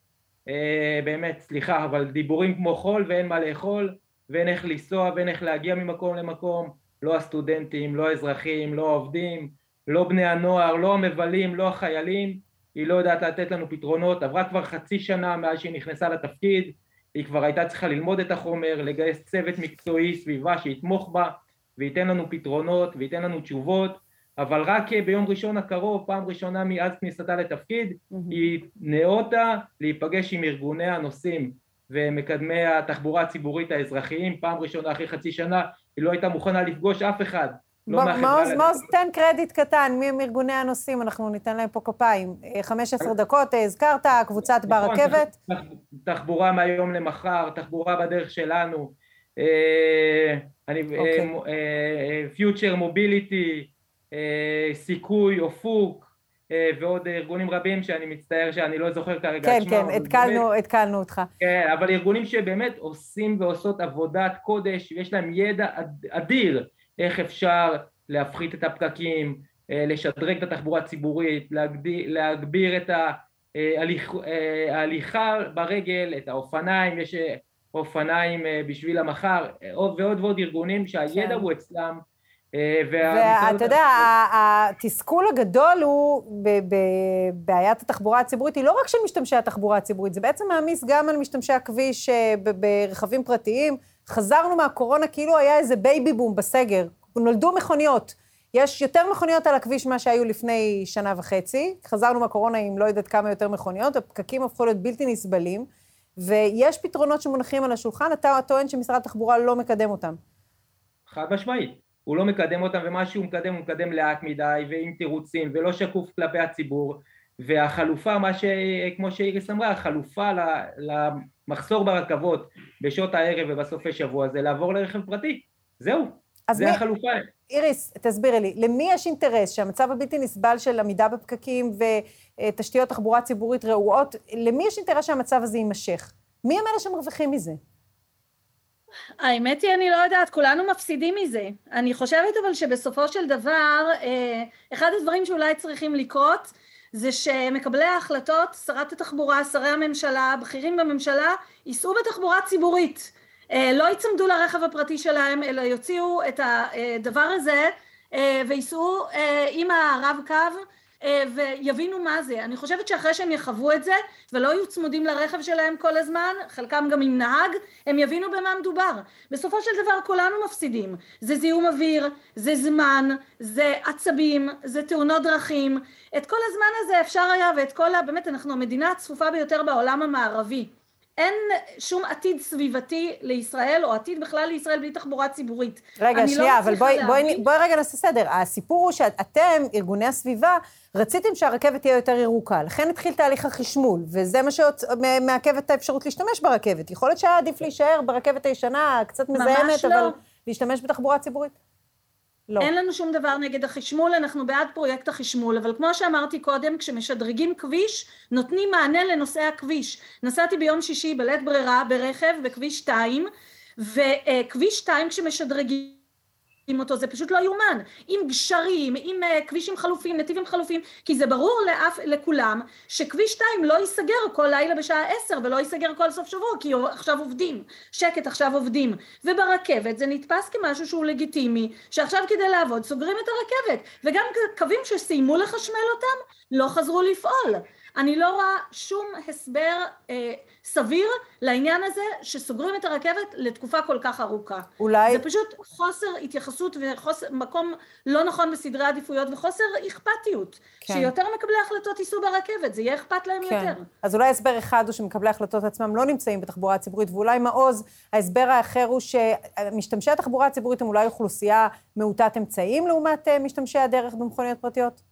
אה, באמת, סליחה, אבל דיבורים כמו חול ואין מה לאכול, ואין איך לנסוע ואין איך להגיע ממקום למקום, לא הסטודנטים, לא האזרחים, לא העובדים, לא בני הנוער, לא המבלים, לא החיילים, היא לא יודעת לתת לנו פתרונות, עברה כבר חצי שנה מאז שהיא נכנסה לתפקיד, היא כבר הייתה צריכה ללמוד את החומר, לגייס צוות מקצועי סביבה שיתמוך בה וייתן לנו פתרונות וייתן לנו תשובות, אבל רק ביום ראשון הקרוב, פעם ראשונה מאז כניסתה לתפקיד, mm-hmm. היא נאותה להיפגש עם ארגוני הנוסעים ומקדמי התחבורה הציבורית האזרחיים, פעם ראשונה אחרי חצי שנה, היא לא הייתה מוכנה לפגוש אף אחד. לא מעוז, מעוז, תן קרדיט קטן, מי הם ארגוני הנוסעים? אנחנו ניתן להם פה כפיים. 15 דקות, הזכרת, קבוצת נכון, ברכבת. תחבורה מהיום למחר, תחבורה בדרך שלנו, אה, פיוטר מוביליטי, אה, אה, סיכוי, אופוק, ועוד ארגונים רבים שאני מצטער שאני לא זוכר כרגע כן, כן, התקלנו, התקלנו אותך. כן, אבל ארגונים שבאמת עושים ועושות עבודת קודש, ויש להם ידע אדיר איך אפשר להפחית את הפקקים, אה, לשדרג את התחבורה הציבורית, להגביר את ההליכה ברגל, את האופניים, יש אה, אופניים אה, בשביל המחר, ועוד ועוד ארגונים שהידע כן. הוא אצלם. ואתה יודע, התסכול הגדול הוא בבעיית התחבורה הציבורית, היא לא רק של משתמשי התחבורה הציבורית, זה בעצם מעמיס גם על משתמשי הכביש ברכבים פרטיים. חזרנו מהקורונה כאילו היה איזה baby boom בסגר, נולדו מכוניות. יש יותר מכוניות על הכביש ממה שהיו לפני שנה וחצי. חזרנו מהקורונה עם לא יודעת כמה יותר מכוניות, הפקקים הפכו להיות בלתי נסבלים, ויש פתרונות שמונחים על השולחן, אתה טוען שמשרד התחבורה לא מקדם אותם. חד משמעית. הוא לא מקדם אותם, ומה שהוא מקדם, הוא מקדם לאט מדי, ועם תירוצים, ולא שקוף כלפי הציבור. והחלופה, מה ש... כמו שאיריס אמרה, החלופה למחסור ברכבות בשעות הערב ובסופי שבוע זה לעבור לרכב פרטי. זהו, זה מי... החלופה. איריס, תסבירי לי, למי יש אינטרס שהמצב הבלתי נסבל של עמידה בפקקים ותשתיות תחבורה ציבורית רעועות, למי יש אינטרס שהמצב הזה יימשך? מי הם אלה שמרוויחים מזה? האמת היא, אני לא יודעת, כולנו מפסידים מזה. אני חושבת אבל שבסופו של דבר, אה, אחד הדברים שאולי צריכים לקרות, זה שמקבלי ההחלטות, שרת התחבורה, שרי הממשלה, בכירים בממשלה, ייסעו בתחבורה ציבורית. אה, לא יצמדו לרכב הפרטי שלהם, אלא יוציאו את הדבר הזה אה, וייסעו אה, עם הרב קו ויבינו מה זה. אני חושבת שאחרי שהם יחוו את זה ולא יהיו צמודים לרכב שלהם כל הזמן, חלקם גם עם נהג, הם יבינו במה מדובר. בסופו של דבר כולנו מפסידים. זה זיהום אוויר, זה זמן, זה עצבים, זה תאונות דרכים. את כל הזמן הזה אפשר היה ואת כל ה... באמת אנחנו המדינה הצפופה ביותר בעולם המערבי. אין שום עתיד סביבתי לישראל, או עתיד בכלל לישראל בלי תחבורה ציבורית. רגע, לא שנייה, לא אבל בואי, בואי, בואי רגע נעשה סדר. הסיפור הוא שאתם, ארגוני הסביבה, רציתם שהרכבת תהיה יותר ירוקה, לכן התחיל תהליך החשמול, וזה מה שמעכב את האפשרות להשתמש ברכבת. יכול להיות שהיה עדיף להישאר ברכבת הישנה, קצת מזהמת, לא. אבל להשתמש בתחבורה ציבורית? לא. אין לנו שום דבר נגד החשמול, אנחנו בעד פרויקט החשמול, אבל כמו שאמרתי קודם, כשמשדרגים כביש, נותנים מענה לנושאי הכביש. נסעתי ביום שישי בלית ברירה ברכב בכביש 2, וכביש 2 כשמשדרגים אותו, זה פשוט לא יאומן, עם גשרים, עם uh, כבישים חלופים, נתיבים חלופים, כי זה ברור לאף, לכולם שכביש 2 לא ייסגר כל לילה בשעה 10 ולא ייסגר כל סוף שבוע, כי עכשיו עובדים, שקט עכשיו עובדים, וברכבת זה נתפס כמשהו שהוא לגיטימי, שעכשיו כדי לעבוד סוגרים את הרכבת, וגם קווים שסיימו לחשמל אותם לא חזרו לפעול. אני לא רואה שום הסבר אה, סביר לעניין הזה שסוגרים את הרכבת לתקופה כל כך ארוכה. אולי... זה פשוט חוסר התייחסות ומקום לא נכון בסדרי עדיפויות וחוסר אכפתיות. כן. שיותר מקבלי החלטות ייסעו ברכבת, זה יהיה אכפת להם כן. יותר. אז אולי הסבר אחד הוא שמקבלי החלטות עצמם לא נמצאים בתחבורה הציבורית, ואולי מעוז, ההסבר האחר הוא שמשתמשי התחבורה הציבורית הם אולי אוכלוסייה מעוטת אמצעים לעומת אה, משתמשי הדרך במכוניות פרטיות?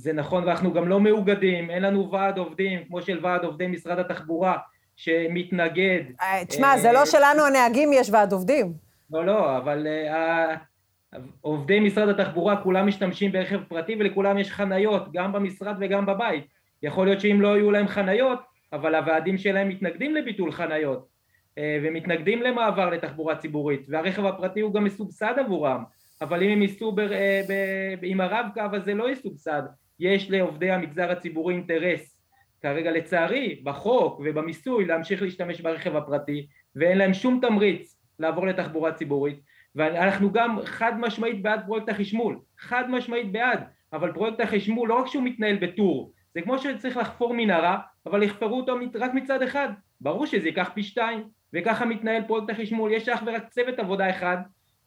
זה נכון, ואנחנו גם לא מאוגדים, אין לנו ועד עובדים, כמו של ועד עובדי משרד התחבורה, שמתנגד. אה, תשמע, זה לא שלנו הנהגים יש ועד עובדים. לא, לא, אבל אה, עובדי משרד התחבורה כולם משתמשים ברכב פרטי ולכולם יש חניות, גם במשרד וגם בבית. יכול להיות שאם לא יהיו להם חניות, אבל הוועדים שלהם מתנגדים לביטול חניות, אה, ומתנגדים למעבר לתחבורה ציבורית, והרכב הפרטי הוא גם מסובסד עבורם, אבל אם הם ייסעו עם הרב-קו אז זה לא יסובסד. יש לעובדי המגזר הציבורי אינטרס כרגע לצערי בחוק ובמיסוי להמשיך להשתמש ברכב הפרטי ואין להם שום תמריץ לעבור לתחבורה ציבורית. ואנחנו גם חד משמעית בעד פרויקט החשמול, חד משמעית בעד, אבל פרויקט החשמול לא רק שהוא מתנהל בטור, זה כמו שצריך לחפור מנהרה, אבל יחפרו אותו רק מצד אחד, ברור שזה ייקח פי שתיים, וככה מתנהל פרויקט החשמול, יש אך ורק צוות עבודה אחד,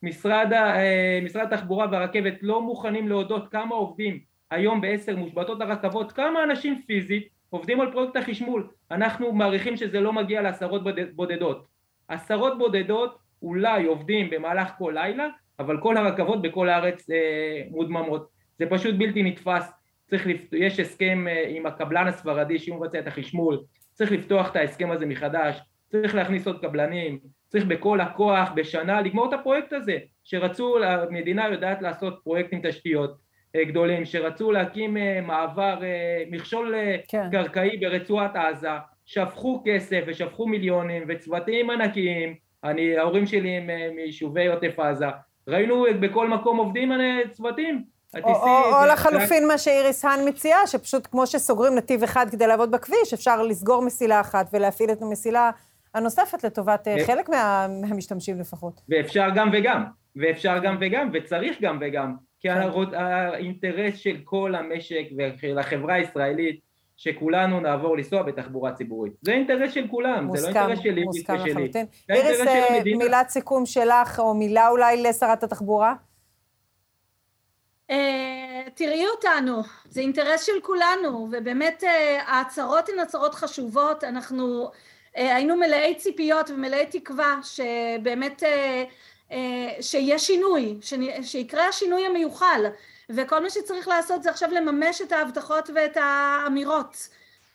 משרד, אה, משרד התחבורה והרכבת לא מוכנים להודות כמה עובדים היום בעשר מושבתות הרכבות, כמה אנשים פיזית עובדים על פרויקט החשמול, אנחנו מעריכים שזה לא מגיע לעשרות בודדות, עשרות בודדות אולי עובדים במהלך כל לילה, אבל כל הרכבות בכל הארץ אה, מודממות. זה פשוט בלתי נתפס. צריך לפ... יש הסכם אה, עם הקבלן הספרדי שהוא מבצע את החשמול, צריך לפתוח את ההסכם הזה מחדש, צריך להכניס עוד קבלנים, צריך בכל הכוח בשנה לגמור את הפרויקט הזה, שרצו, המדינה יודעת לעשות פרויקטים תשתיות אה, גדולים, שרצו להקים אה, מעבר, אה, מכשול אה, כן. קרקעי ברצועת עזה, שפכו כסף ושפכו מיליונים וצוותים ענקיים אני, ההורים שלי הם אה, מיישובי עוטף עזה, ראינו בכל מקום עובדים אה, צוותים. או, או, או לחלופין מה שאיריס האן מציעה, שפשוט כמו שסוגרים נתיב אחד כדי לעבוד בכביש, אפשר לסגור מסילה אחת ולהפעיל את המסילה הנוספת לטובת אה, ו... חלק מה, מהמשתמשים לפחות. ואפשר גם וגם, ואפשר גם וגם, וצריך גם וגם, כי כן. האינטרס של כל המשק ושל החברה הישראלית שכולנו נעבור לנסוע בתחבורה ציבורית. זה אינטרס של כולם, מוסכם, זה לא אינטרס שלי מוסכם לחלוטין. איריס, אה, מילת סיכום שלך, או מילה אולי לשרת התחבורה? Uh, תראי אותנו, זה אינטרס של כולנו, ובאמת uh, ההצהרות הן הצהרות חשובות, אנחנו uh, היינו מלאי ציפיות ומלאי תקווה שבאמת, uh, שיהיה שינוי, שיקרה השינוי המיוחל. וכל מה שצריך לעשות זה עכשיו לממש את ההבטחות ואת האמירות.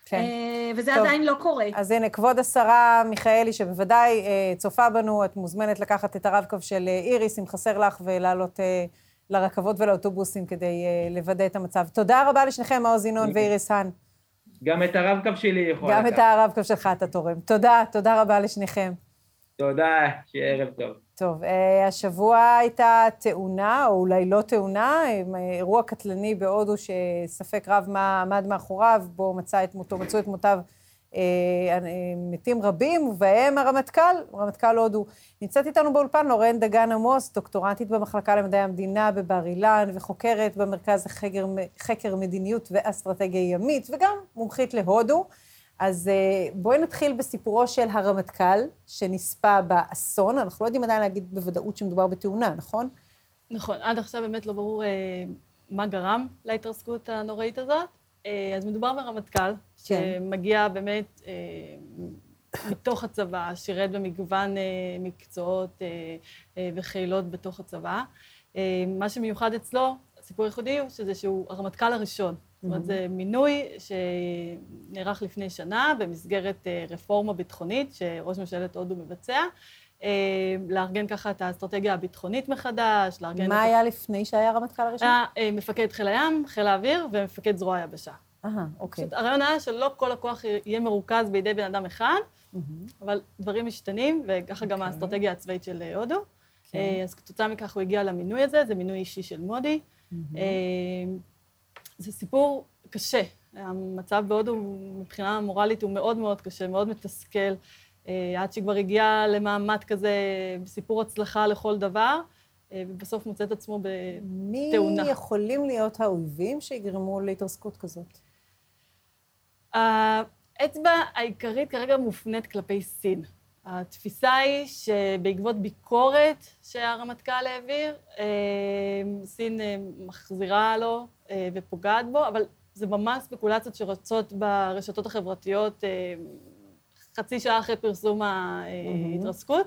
כן. אה, וזה טוב. עדיין לא קורה. אז הנה, כבוד השרה מיכאלי, שבוודאי אה, צופה בנו, את מוזמנת לקחת את הרב-קו של אה, איריס, אם חסר לך, ולעלות לרכבות ולאוטובוסים כדי לוודא את המצב. תודה רבה לשניכם, מעוז ינון ואיריס האן. גם את הרב-קו שלי יכולה לקחת. גם את הרב-קו שלך אתה תורם. תודה, תודה רבה לשניכם. תודה, שיהיה ערב טוב. טוב, אה, השבוע הייתה תאונה, או אולי לא תאונה, אה, אירוע קטלני בהודו שספק רב מה עמד מאחוריו, בו מצא את מותו, מצאו את מותיו אה, מתים רבים, ובהם הרמטכ"ל, רמטכ"ל הודו. נמצאת איתנו באולפן לורן דגן עמוס, דוקטורנטית במחלקה למדעי המדינה בבר אילן, וחוקרת במרכז לחקר, חקר מדיניות ואסטרטגיה ימית, וגם מומחית להודו. אז אה, בואי נתחיל בסיפורו של הרמטכ"ל, שנספה באסון. אנחנו לא יודעים עדיין להגיד בוודאות שמדובר בתאונה, נכון? נכון, עד עכשיו באמת לא ברור אה, מה גרם להתרסקות הנוראית הזאת. אה, אז מדובר ברמטכ"ל, כן. שמגיע באמת אה, מתוך הצבא, שירת במגוון אה, מקצועות אה, אה, וחילות בתוך הצבא. אה, מה שמיוחד אצלו, הסיפור הייחודי הוא שזה שהוא הרמטכ"ל הראשון. זאת אומרת, זה מינוי שנערך לפני שנה במסגרת אה, רפורמה ביטחונית שראש ממשלת הודו מבצע. אה, לארגן ככה את האסטרטגיה הביטחונית מחדש, לארגן... מה היה לפני שהיה רמטכ"ל הראשון? היה אה, מפקד חיל הים, חיל האוויר ומפקד זרוע היבשה. אהה, אוקיי. פשוט הרעיון היה שלא כל הכוח יהיה מרוכז בידי בן אדם אחד, אבל דברים משתנים, וככה גם אוקיי. האסטרטגיה הצבאית של הודו. כן. אז כתוצאה מכך הוא הגיע למינוי הזה, זה מינוי אישי של מודי. זה סיפור קשה. המצב בהודו מבחינה מורלית הוא מאוד מאוד קשה, מאוד מתסכל. אה, עד שכבר הגיע למעמד כזה, סיפור הצלחה לכל דבר, אה, ובסוף מוצא את עצמו בתאונה. מי יכולים להיות האויבים שיגרמו להתרסקות כזאת? האצבע העיקרית כרגע מופנית כלפי סין. התפיסה היא שבעקבות ביקורת שהרמטכ"ל העביר, אה, סין מחזירה לו אה, ופוגעת בו, אבל זה ממש ספקולציות שרצות ברשתות החברתיות אה, חצי שעה אחרי פרסום ההתרסקות.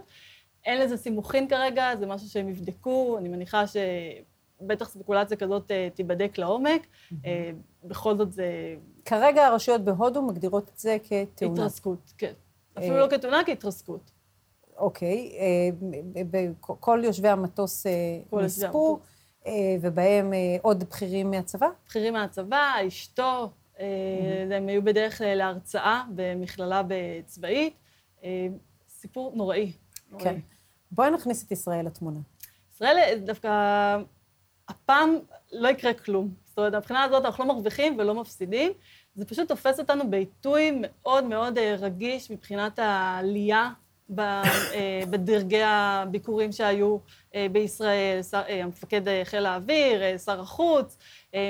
אין לזה סימוכין כרגע, זה משהו שהם יבדקו, אני מניחה שבטח ספקולציה כזאת אה, תיבדק לעומק. בכל זאת זה... כרגע הרשויות בהודו מגדירות את זה כתאונה. התרסקות, כן. אפילו לא כתאונה, כהתרסקות. אוקיי. כל יושבי המטוס נספו. אה, ובהם אה, עוד בכירים מהצבא? בכירים מהצבא, אשתו. הם היו בדרך להרצאה במכללה צבאית. סיפור. נוראי. כן. בואי נכניס את ישראל לתמונה. ישראל דווקא, הפעם לא יקרה כלום. זאת אומרת, מבחינה הזאת אנחנו לא מרוויחים ולא מפסידים, זה פשוט תופס אותנו בעיתוי מאוד מאוד אה, רגיש מבחינת העלייה אה, בדרגי הביקורים שהיו אה, בישראל, המפקד חיל האוויר, שר החוץ,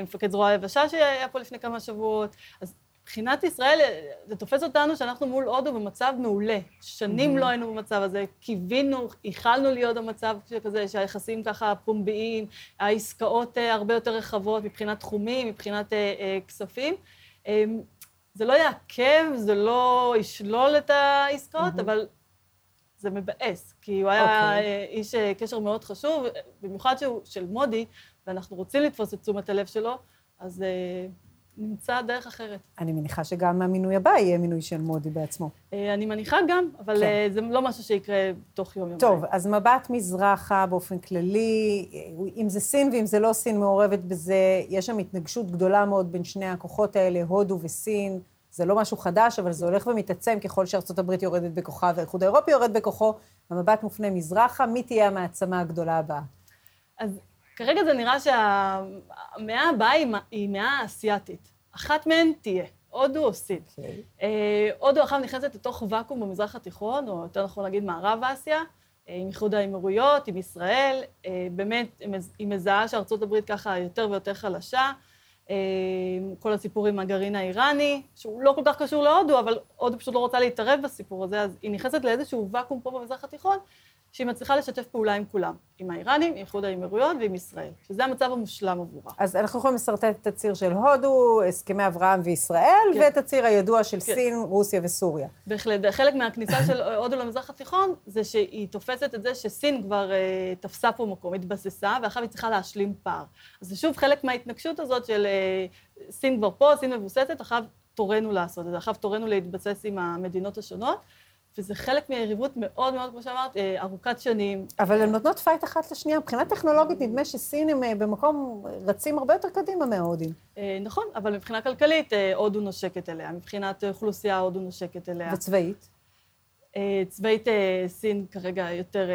מפקד זרוע היבשה שהיה פה לפני כמה שבועות. אז מבחינת ישראל, זה תופס אותנו שאנחנו מול הודו במצב מעולה. שנים לא היינו במצב הזה, קיווינו, ייחלנו להיות במצב כזה, שהיחסים ככה פומביים, העסקאות הרבה יותר רחבות מבחינת תחומים, מבחינת כספים. אמ, זה לא יעכב, זה לא ישלול את העסקאות, mm-hmm. אבל זה מבאס, כי הוא היה okay. אוקיי. איש אה, קשר מאוד חשוב, במיוחד שהוא של מודי, ואנחנו רוצים לתפוס את תשומת הלב שלו, אז נמצא דרך אחרת. אני מניחה שגם המינוי הבא יהיה מינוי של מודי בעצמו. Uh, אני מניחה גם, אבל כן. uh, זה לא משהו שיקרה תוך יום-יומיים. טוב, אז מבט מזרחה באופן כללי, אם זה סין ואם זה לא סין מעורבת בזה, יש שם התנגשות גדולה מאוד בין שני הכוחות האלה, הודו וסין. זה לא משהו חדש, אבל זה הולך ומתעצם ככל שארצות הברית יורדת בכוחה והאיחוד האירופי יורד בכוחו. המבט מופנה מזרחה, מי תהיה המעצמה הגדולה הבאה? אז כרגע זה נראה שהמאה הבאה היא מאה אסיאתית. אחת מהן תהיה, הודו או סין. Okay. אוקיי. אה, הודו עכשיו נכנסת לתוך ואקום במזרח התיכון, או יותר נכון להגיד מערב אסיה, אה, עם איחוד האמירויות, עם ישראל. אה, באמת, היא מזהה שארצות הברית ככה יותר ויותר חלשה. כל הסיפור עם הגרעין האיראני, שהוא לא כל כך קשור להודו, אבל הודו פשוט לא רוצה להתערב בסיפור הזה, אז היא נכנסת לאיזשהו ואקום פה במזרח התיכון, שהיא מצליחה לשתף פעולה עם כולם, עם האיראנים, עם איחוד האמירויות ועם ישראל, שזה המצב המושלם עבורה. אז אנחנו יכולים לשרטט את הציר של הודו, הסכמי אברהם וישראל, כן. ואת הציר הידוע של כן. סין, רוסיה וסוריה. בהחלט. חלק מהכניסה של הודו למזרח התיכון, זה שהיא תופסת את זה שסין כבר uh, תפסה פה מקום, התבססה, ועכשיו היא צריכה להשלים פער. אז זה שוב חלק מההתנגשות הזאת של uh, סין כבר פה, סין מבוססת, עכשיו תורנו לעשות את זה, עכשיו תורנו להתבסס עם המדינות השונות. וזה חלק מהיריבות מאוד מאוד, כמו שאמרת, אה, ארוכת שנים. אבל הן נותנות fight אחת לשנייה. מבחינה טכנולוגית נדמה שסין הם אה, במקום, רצים הרבה יותר קדימה מההודים. אה, נכון, אבל מבחינה כלכלית הודו נושקת אליה, מבחינת אוכלוסייה הודו נושקת אליה. וצבאית? צבאית סין כרגע יותר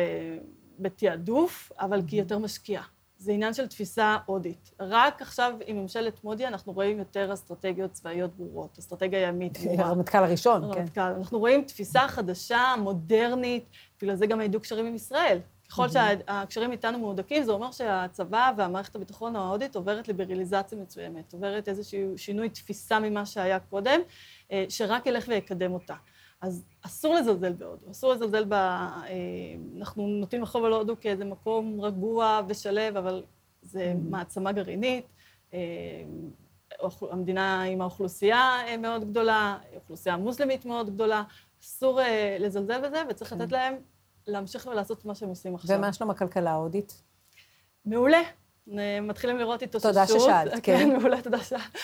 בתעדוף, אבל כי היא יותר משקיעה. זה עניין של תפיסה הודית. רק עכשיו עם ממשלת מודי אנחנו רואים יותר אסטרטגיות צבאיות ברורות, אסטרטגיה ימית. *laughs* הרמטכ"ל הראשון, כן. הרמטכ"ל. אנחנו רואים תפיסה חדשה, מודרנית, בגלל זה גם הידוק קשרים עם ישראל. ככל שהקשרים איתנו מהודקים, זה אומר שהצבא והמערכת הביטחון ההודית עוברת ליברליזציה מסוימת, עוברת איזשהו שינוי תפיסה ממה שהיה קודם, אה, שרק ילך ויקדם אותה. אז אסור לזלזל בהודו, אסור לזלזל ב... אה, אנחנו נוטים לחשוב על הודו כאיזה מקום רגוע ושלב, אבל זה mm-hmm. מעצמה גרעינית. אה, המדינה עם האוכלוסייה אה, מאוד גדולה, אוכלוסייה מוסלמית מאוד גדולה. אסור לזלזל בזה, וצריך לתת mm-hmm. להם להמשיך ולעשות מה שהם עושים עכשיו. ומה שלום הכלכלה ההודית? מעולה. מתחילים לראות התאוששות. תודה ששאלת, *laughs* כן. כן, מעולה, תודה ששאלת.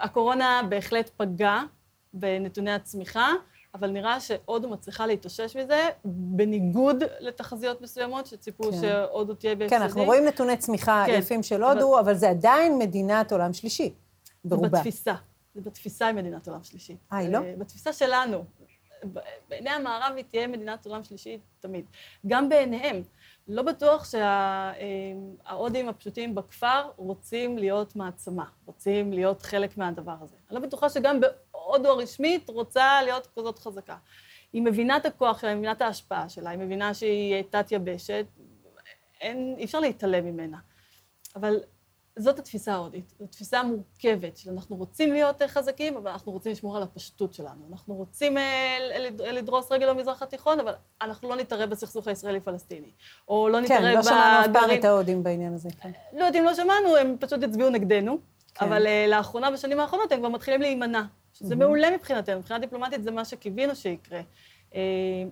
הקורונה בהחלט פגעה בנתוני הצמיחה, אבל נראה שהודו מצליחה להתאושש מזה, בניגוד לתחזיות מסוימות שציפו כן. שהודו תהיה בהפסדים. כן, אנחנו רואים נתוני צמיחה כן. יפים של הודו, אבל... אבל זה עדיין מדינת עולם שלישי, ברובה. בתפיסה. זה בתפיסה היא מדינת עולם שלישי. אה, היא לא? אה, בתפיסה שלנו. בעיני המערב היא תהיה מדינת עולם שלישי תמיד. גם בעיניהם. לא בטוח שההודים הפשוטים בכפר רוצים להיות מעצמה, רוצים להיות חלק מהדבר הזה. אני לא בטוחה שגם בהודו הרשמית רוצה להיות כזאת חזקה. היא מבינה את הכוח שלה, היא מבינה את ההשפעה שלה, היא מבינה שהיא תת-יבשת, אין, אי אפשר להתעלם ממנה. אבל זאת התפיסה ההודית, זו תפיסה מורכבת, שאנחנו רוצים להיות חזקים, אבל אנחנו רוצים לשמור על הפשטות שלנו. אנחנו רוצים אה, לדרוס רגל במזרח התיכון, אבל אנחנו לא נתערב בסכסוך הישראלי-פלסטיני. או לא נתערב בגרעין... כן, לא שמענו אף פעם את ההודים בעניין הזה. כן. לא יודעים, לא שמענו, הם פשוט הצביעו נגדנו. כן. אבל לאחרונה, בשנים האחרונות, הם כבר מתחילים להימנע. שזה mm-hmm. מעולה מבחינתנו, מבחינה דיפלומטית זה מה שקיווינו שיקרה.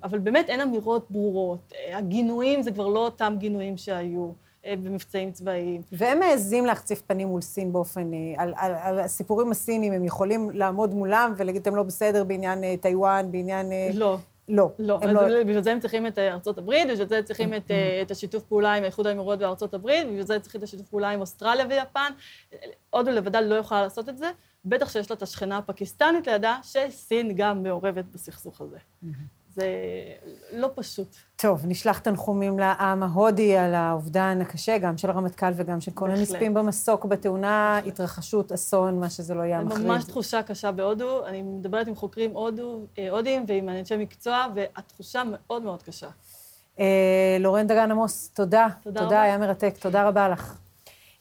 אבל באמת אין אמירות ברורות. הגינויים זה כבר לא אותם גינויים שהיו. אה, במבצעים צבאיים. והם מעזים להחציף פנים מול סין באופן... אה, על, על, על הסיפורים הסינים, הם יכולים לעמוד מולם ולהגיד, אתם לא בסדר בעניין אה, טיוואן, בעניין... לא. לא. לא, הם לא... בגלל זה הם צריכים את ארצות הברית, בגלל זה צריכים את, את השיתוף פעולה עם האיחוד האמירויות וארצות הברית, ובגלל זה צריכים את השיתוף פעולה עם אוסטרליה ויפן. הודו לבדה לא יכולה לעשות את זה, בטח שיש לה את השכנה הפקיסטנית לידה, שסין גם מעורבת בסכסוך הזה. זה לא פשוט. טוב, נשלח תנחומים לעם ההודי על האובדן הקשה, גם של הרמטכ"ל וגם של כל הנספים במסוק בתאונה, התרחשות, אסון, מה שזה לא יהיה מחריד. זה ממש תחושה קשה בהודו. אני מדברת עם חוקרים הודו, אה, הודים ועם אנשי מקצוע, והתחושה מאוד מאוד קשה. אה, לורן דגן עמוס, תודה. תודה תודה, רבה. היה מרתק. תודה רבה לך.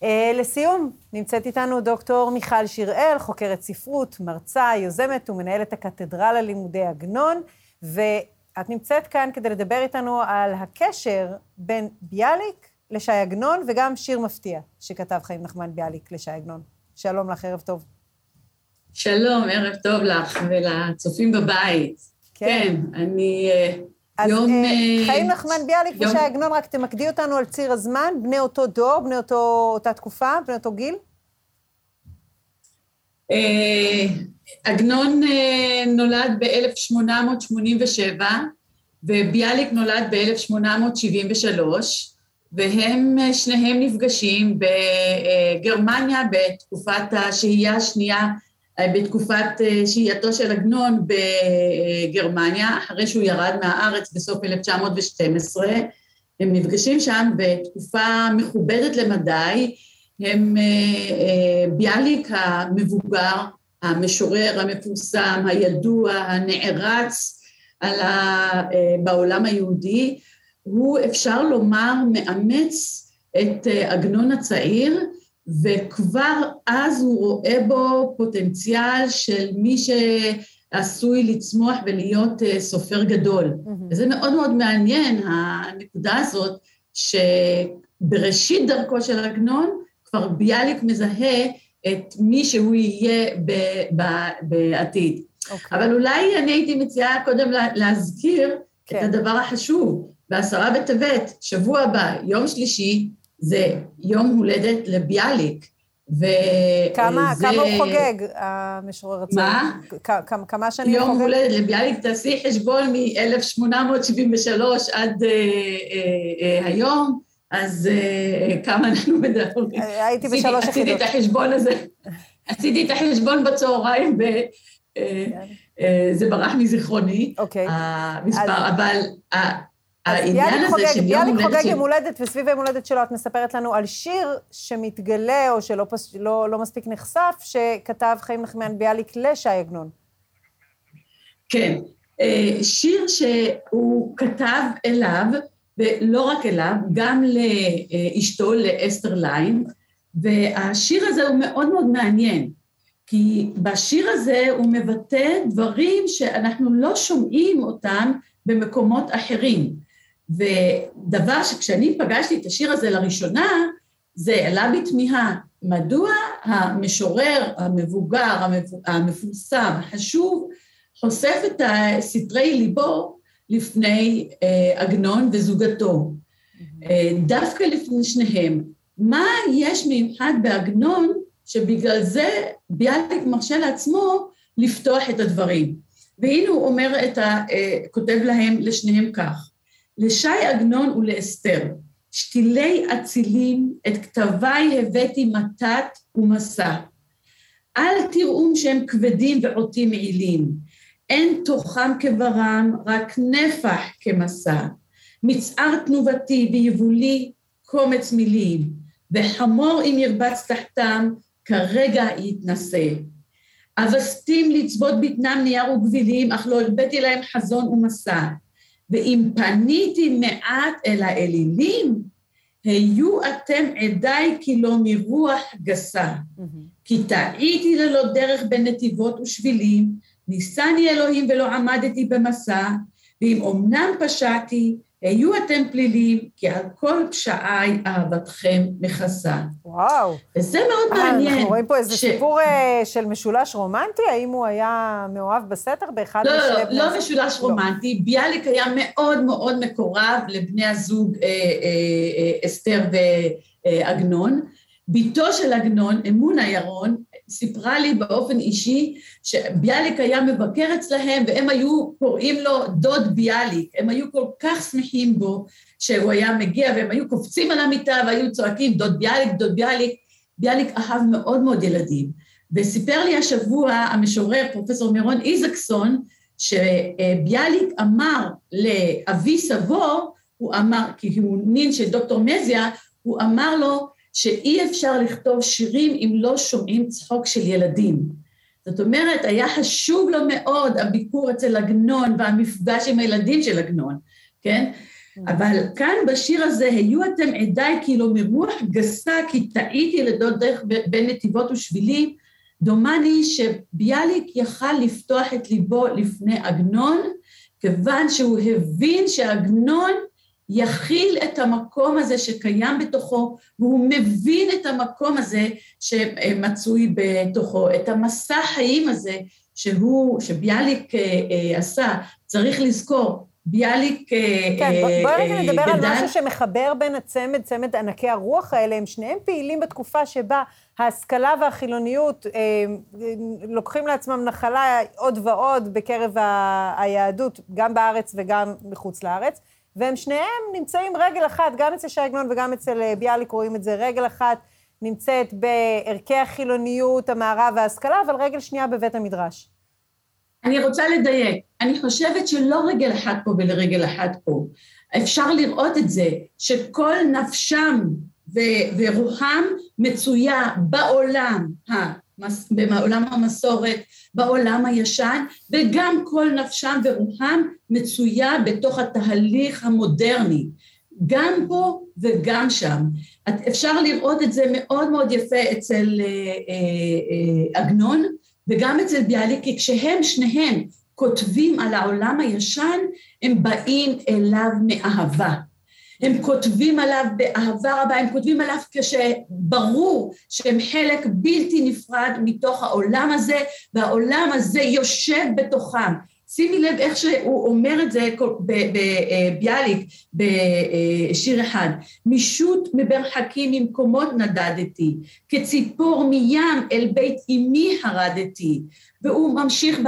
אה, לסיום, נמצאת איתנו דוקטור מיכל שיראל, חוקרת ספרות, מרצה, יוזמת ומנהלת הקתדרלה לימודי עגנון, ואת נמצאת כאן כדי לדבר איתנו על הקשר בין ביאליק לשי עגנון, וגם שיר מפתיע שכתב חיים נחמן ביאליק לשי עגנון. שלום לך, ערב טוב. שלום, ערב טוב לך ולצופים בבית. כן, אני... אה, אז יום... אה, אה, חיים נחמן ביאליק יום- ושי עגנון, רק תמקדי אותנו על ציר הזמן, בני אותו דור, בני אותו, אותה תקופה, בני אותו גיל. אה, עגנון אה, נולד ב-1887 וביאליק נולד ב-1873 והם אה, שניהם נפגשים בגרמניה בתקופת השהייה השנייה, אה, בתקופת אה, שהייתו של עגנון בגרמניה, אחרי שהוא ירד מהארץ בסוף 1912. הם נפגשים שם בתקופה מכובדת למדי, הם אה, אה, ביאליק המבוגר, המשורר המפורסם, הידוע, הנערץ על ה, אה, בעולם היהודי, הוא אפשר לומר מאמץ את אה, עגנון הצעיר, וכבר אז הוא רואה בו פוטנציאל של מי שעשוי לצמוח ולהיות אה, סופר גדול. וזה מאוד מאוד מעניין, הנקודה הזאת, שבראשית דרכו של עגנון, כבר ביאליק מזהה את מי שהוא יהיה ב- ב- בעתיד. אוקיי. אבל אולי אני הייתי מציעה קודם לה- להזכיר כן. את הדבר החשוב. בעשרה בטבת, שבוע הבא, יום שלישי, זה יום הולדת לביאליק. ו- כמה, זה- כמה הוא חוגג, המשורר הצעיר? מה? כ- כמה, כמה שנים הוא יום חוגג? הולדת לביאליק, תעשי חשבון מ-1873 עד אה, אה, אה, היום, אז אה, כמה אנחנו מדברים. אה, הייתי עשיתי- בשלוש עשיתי יחידות. את החשבון הזה, עשיתי את החשבון בצהריים, וזה ברח מזיכרוני, אוקיי. המספר, אז- אבל העניין ביאליק הזה חוגג, של יום ביאליק הולדת חוגג של... יום הולדת, וסביב היום הולדת שלו את מספרת לנו על שיר שמתגלה, או שלא פס- לא, לא מספיק נחשף, שכתב חיים נחמן ביאליק לשי עגנון. כן, אה, שיר שהוא כתב אליו, ולא רק אליו, גם לאשתו, לאסתר ליין, והשיר הזה הוא מאוד מאוד מעניין, כי בשיר הזה הוא מבטא דברים שאנחנו לא שומעים אותם במקומות אחרים. ודבר שכשאני פגשתי את השיר הזה לראשונה, זה עלה בתמיהה, מדוע המשורר המבוגר, המפ- המפורסם, החשוב, חושף את סתרי ליבו לפני אה, עגנון וזוגתו. אה, דווקא לפני שניהם. מה יש מיוחד בעגנון שבגלל זה ביאליק מרשה לעצמו לפתוח את הדברים? והנה הוא אומר את ה... אה, כותב להם, לשניהם כך: לשי עגנון ולאסתר, שתילי אצילים, את כתביי הבאתי מתת ומסע. אל תראום שהם כבדים ועוטים מעילים, אין תוכם כברם, רק נפח כמסע. מצער תנובתי ויבולי קומץ מילים, וחמור אם ירבץ תחתם, כרגע יתנשא. אבסתים לצבות בטנם נייר וגבילים, אך לא הרביתי להם חזון ומסע. ואם פניתי מעט אל האלילים, היו אתם עדיי כי לא מרוח גסה. כי טעיתי ללא דרך בין נתיבות ושבילים, ניסני אלוהים ולא עמדתי במסע, ואם אמנם פשעתי, היו אתם פלילים, כי על כל פשעיי אהבתכם מכסה. וואו. וזה מאוד אה, מעניין. אנחנו רואים פה איזה ש- סיפור אה, של משולש רומנטי? האם הוא היה מאוהב בסתר באחד לא, משני לא, לא? לא משולש לא. רומנטי. ביאליק היה מאוד מאוד מקורב לבני הזוג אה, אה, אה, אסתר ועגנון. בתו של עגנון, אמונה ירון, סיפרה לי באופן אישי שביאליק היה מבקר אצלהם והם היו קוראים לו דוד ביאליק. הם היו כל כך שמחים בו שהוא היה מגיע והם היו קופצים על המיטה והיו צועקים דוד ביאליק, דוד ביאליק. ביאליק אהב מאוד מאוד ילדים. וסיפר לי השבוע המשורר, פרופסור מירון איזקסון, שביאליק אמר לאבי סבו, הוא אמר, כי הוא נין של דוקטור מזיה, הוא אמר לו שאי אפשר לכתוב שירים אם לא שומעים צחוק של ילדים. זאת אומרת, היה חשוב לו מאוד הביקור אצל עגנון והמפגש עם הילדים של עגנון, כן? אבל כאן בשיר הזה, היו אתם עדיי כאילו מרוח גסה, כי טעיתי לדוד דרך בין נתיבות ושבילים, דומני שביאליק יכל לפתוח את ליבו לפני עגנון, כיוון שהוא הבין שעגנון יכיל את המקום הזה שקיים בתוכו, והוא מבין את המקום הזה שמצוי בתוכו, את המסע חיים הזה שהוא, שביאליק אה, אה, עשה, צריך לזכור, ביאליק גדל... כן, בואי רגע נדבר על משהו שמחבר בין הצמד, צמד ענקי הרוח האלה, הם שניהם פעילים בתקופה שבה ההשכלה והחילוניות אה, לוקחים לעצמם נחלה עוד ועוד בקרב היהדות, גם בארץ וגם מחוץ לארץ. והם שניהם נמצאים רגל אחת, גם אצל שי עגנון וגם אצל אה, ביאליק רואים את זה, רגל אחת נמצאת בערכי החילוניות, המערב וההשכלה, אבל רגל שנייה בבית המדרש. אני רוצה לדייק, אני חושבת שלא רגל אחת פה ולרגל אחת פה. אפשר לראות את זה, שכל נפשם ו- ורוחם מצויה בעולם בעולם המסורת, בעולם הישן, וגם כל נפשם ורוחם מצויה בתוך התהליך המודרני, גם פה וגם שם. אפשר לראות את זה מאוד מאוד יפה אצל אה, אה, אה, עגנון וגם אצל ביאליק, כי כשהם שניהם כותבים על העולם הישן, הם באים אליו מאהבה. הם כותבים עליו באהבה רבה, הם כותבים עליו כשברור שהם חלק בלתי נפרד מתוך העולם הזה, והעולם הזה יושב בתוכם. שימי לב איך שהוא אומר את זה בביאליק בשיר אחד, משוט מברחקים ממקומות נדדתי, כציפור מים אל בית אמי הרדתי, והוא ממשיך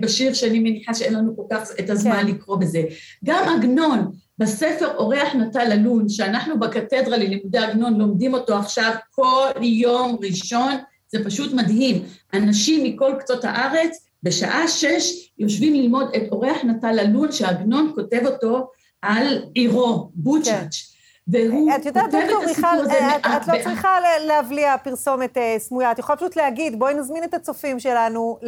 בשיר שאני מניחה שאין לנו כל כך את הזמן כן. לקרוא בזה. גם עגנון בספר אורח נטל אלון, שאנחנו בקתדרה ללימודי עגנון לומדים אותו עכשיו כל יום ראשון, זה פשוט מדהים. אנשים מכל קצות הארץ, בשעה שש יושבים ללמוד את אורח נטל אלון, שעגנון כותב אותו על עירו, בוצ'אץ'. כן. והוא את יודעת, דוקטור מיכל, את, את לא צריכה להבליע פרסומת אה, סמויה, את יכולה פשוט להגיד, בואי נזמין את הצופים שלנו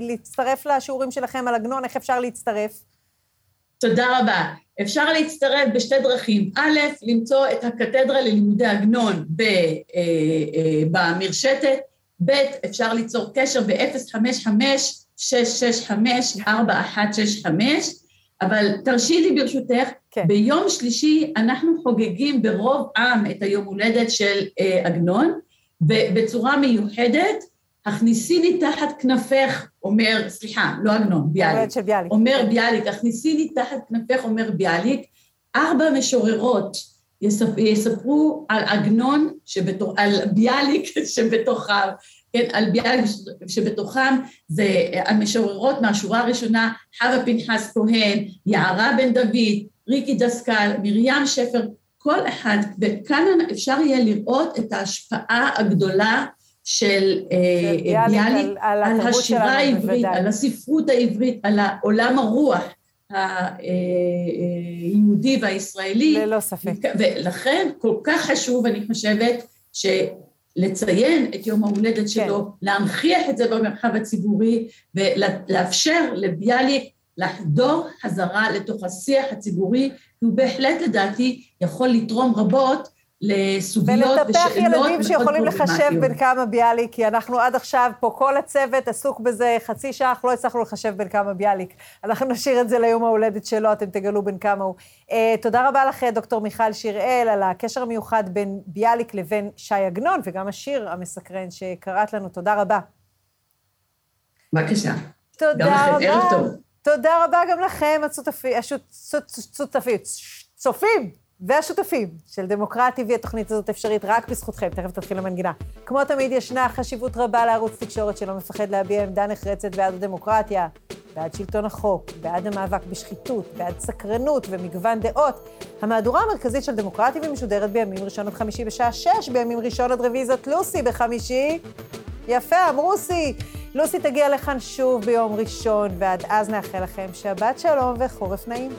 להצטרף לשיעורים שלכם על עגנון, איך אפשר להצטרף? תודה רבה. אפשר להצטרף בשתי דרכים. א', למצוא את הקתדרה ללימודי עגנון ב, אה, אה, במרשתת, ב', אפשר ליצור קשר ב-055-665-4165, אבל תרשי לי ברשותך, כן. ביום שלישי אנחנו חוגגים ברוב עם את היום הולדת של אה, עגנון, ובצורה מיוחדת, הכניסיני תחת כנפך, אומר, סליחה, לא עגנון, ביאליק. של ביאליק. אומר ביאליק, הכניסיני תחת כנפך, אומר ביאליק, ארבע משוררות יספ, יספרו על עגנון, שבתוך, על ביאליק *laughs* שבתוכם, כן, על ביאליק שבתוכם זה המשוררות מהשורה הראשונה, חווה פנחס כהן, יערה בן דוד, ריקי דסקל, מרים שפר, כל אחד, וכאן אפשר יהיה לראות את ההשפעה הגדולה של אה, ביאליק על, על, על השירה העברית, על הספרות העברית, על עולם הרוח היהודי והישראלי. ללא ספק. ולכן כל כך חשוב, אני חושבת, לציין את יום ההולדת שלו, כן. להנכיח את זה במרחב הציבורי ולאפשר לביאליק לחדור חזרה לתוך השיח הציבורי, כי הוא בהחלט לדעתי יכול לתרום רבות לסוגיות ושאלות ולטפח ילדים שיכולים לחשב בין כמה ביאליק, כי אנחנו עד עכשיו פה, כל הצוות עסוק בזה חצי שעה, אך לא הצלחנו לחשב בין כמה ביאליק. אנחנו נשאיר את זה ליום ההולדת שלו, אתם תגלו בין כמה הוא. Uh, תודה רבה לך, דוקטור מיכל שיראל, על הקשר המיוחד בין ביאליק לבין שי עגנון, וגם השיר המסקרן שקראת לנו. תודה רבה. בבקשה. תודה רבה. ערב טוב. תודה רבה גם לכם, הצופים, צופים. והשותפים של דמוקרט TV, התוכנית הזאת אפשרית רק בזכותכם, תכף תתחיל המנגינה. כמו תמיד, ישנה חשיבות רבה לערוץ תקשורת שלא מפחד להביע עמדה נחרצת בעד הדמוקרטיה, בעד שלטון החוק, בעד המאבק בשחיתות, בעד סקרנות ומגוון דעות. המהדורה המרכזית של דמוקרט TV משודרת בימים ראשון עד חמישי בשעה שש, בימים ראשון עד רביעי זאת לוסי בחמישי. יפה, אמרוסי. לוסי תגיע לכאן שוב ביום ראשון, ועד אז נאחל לכם שבת שלום וחורף נעים.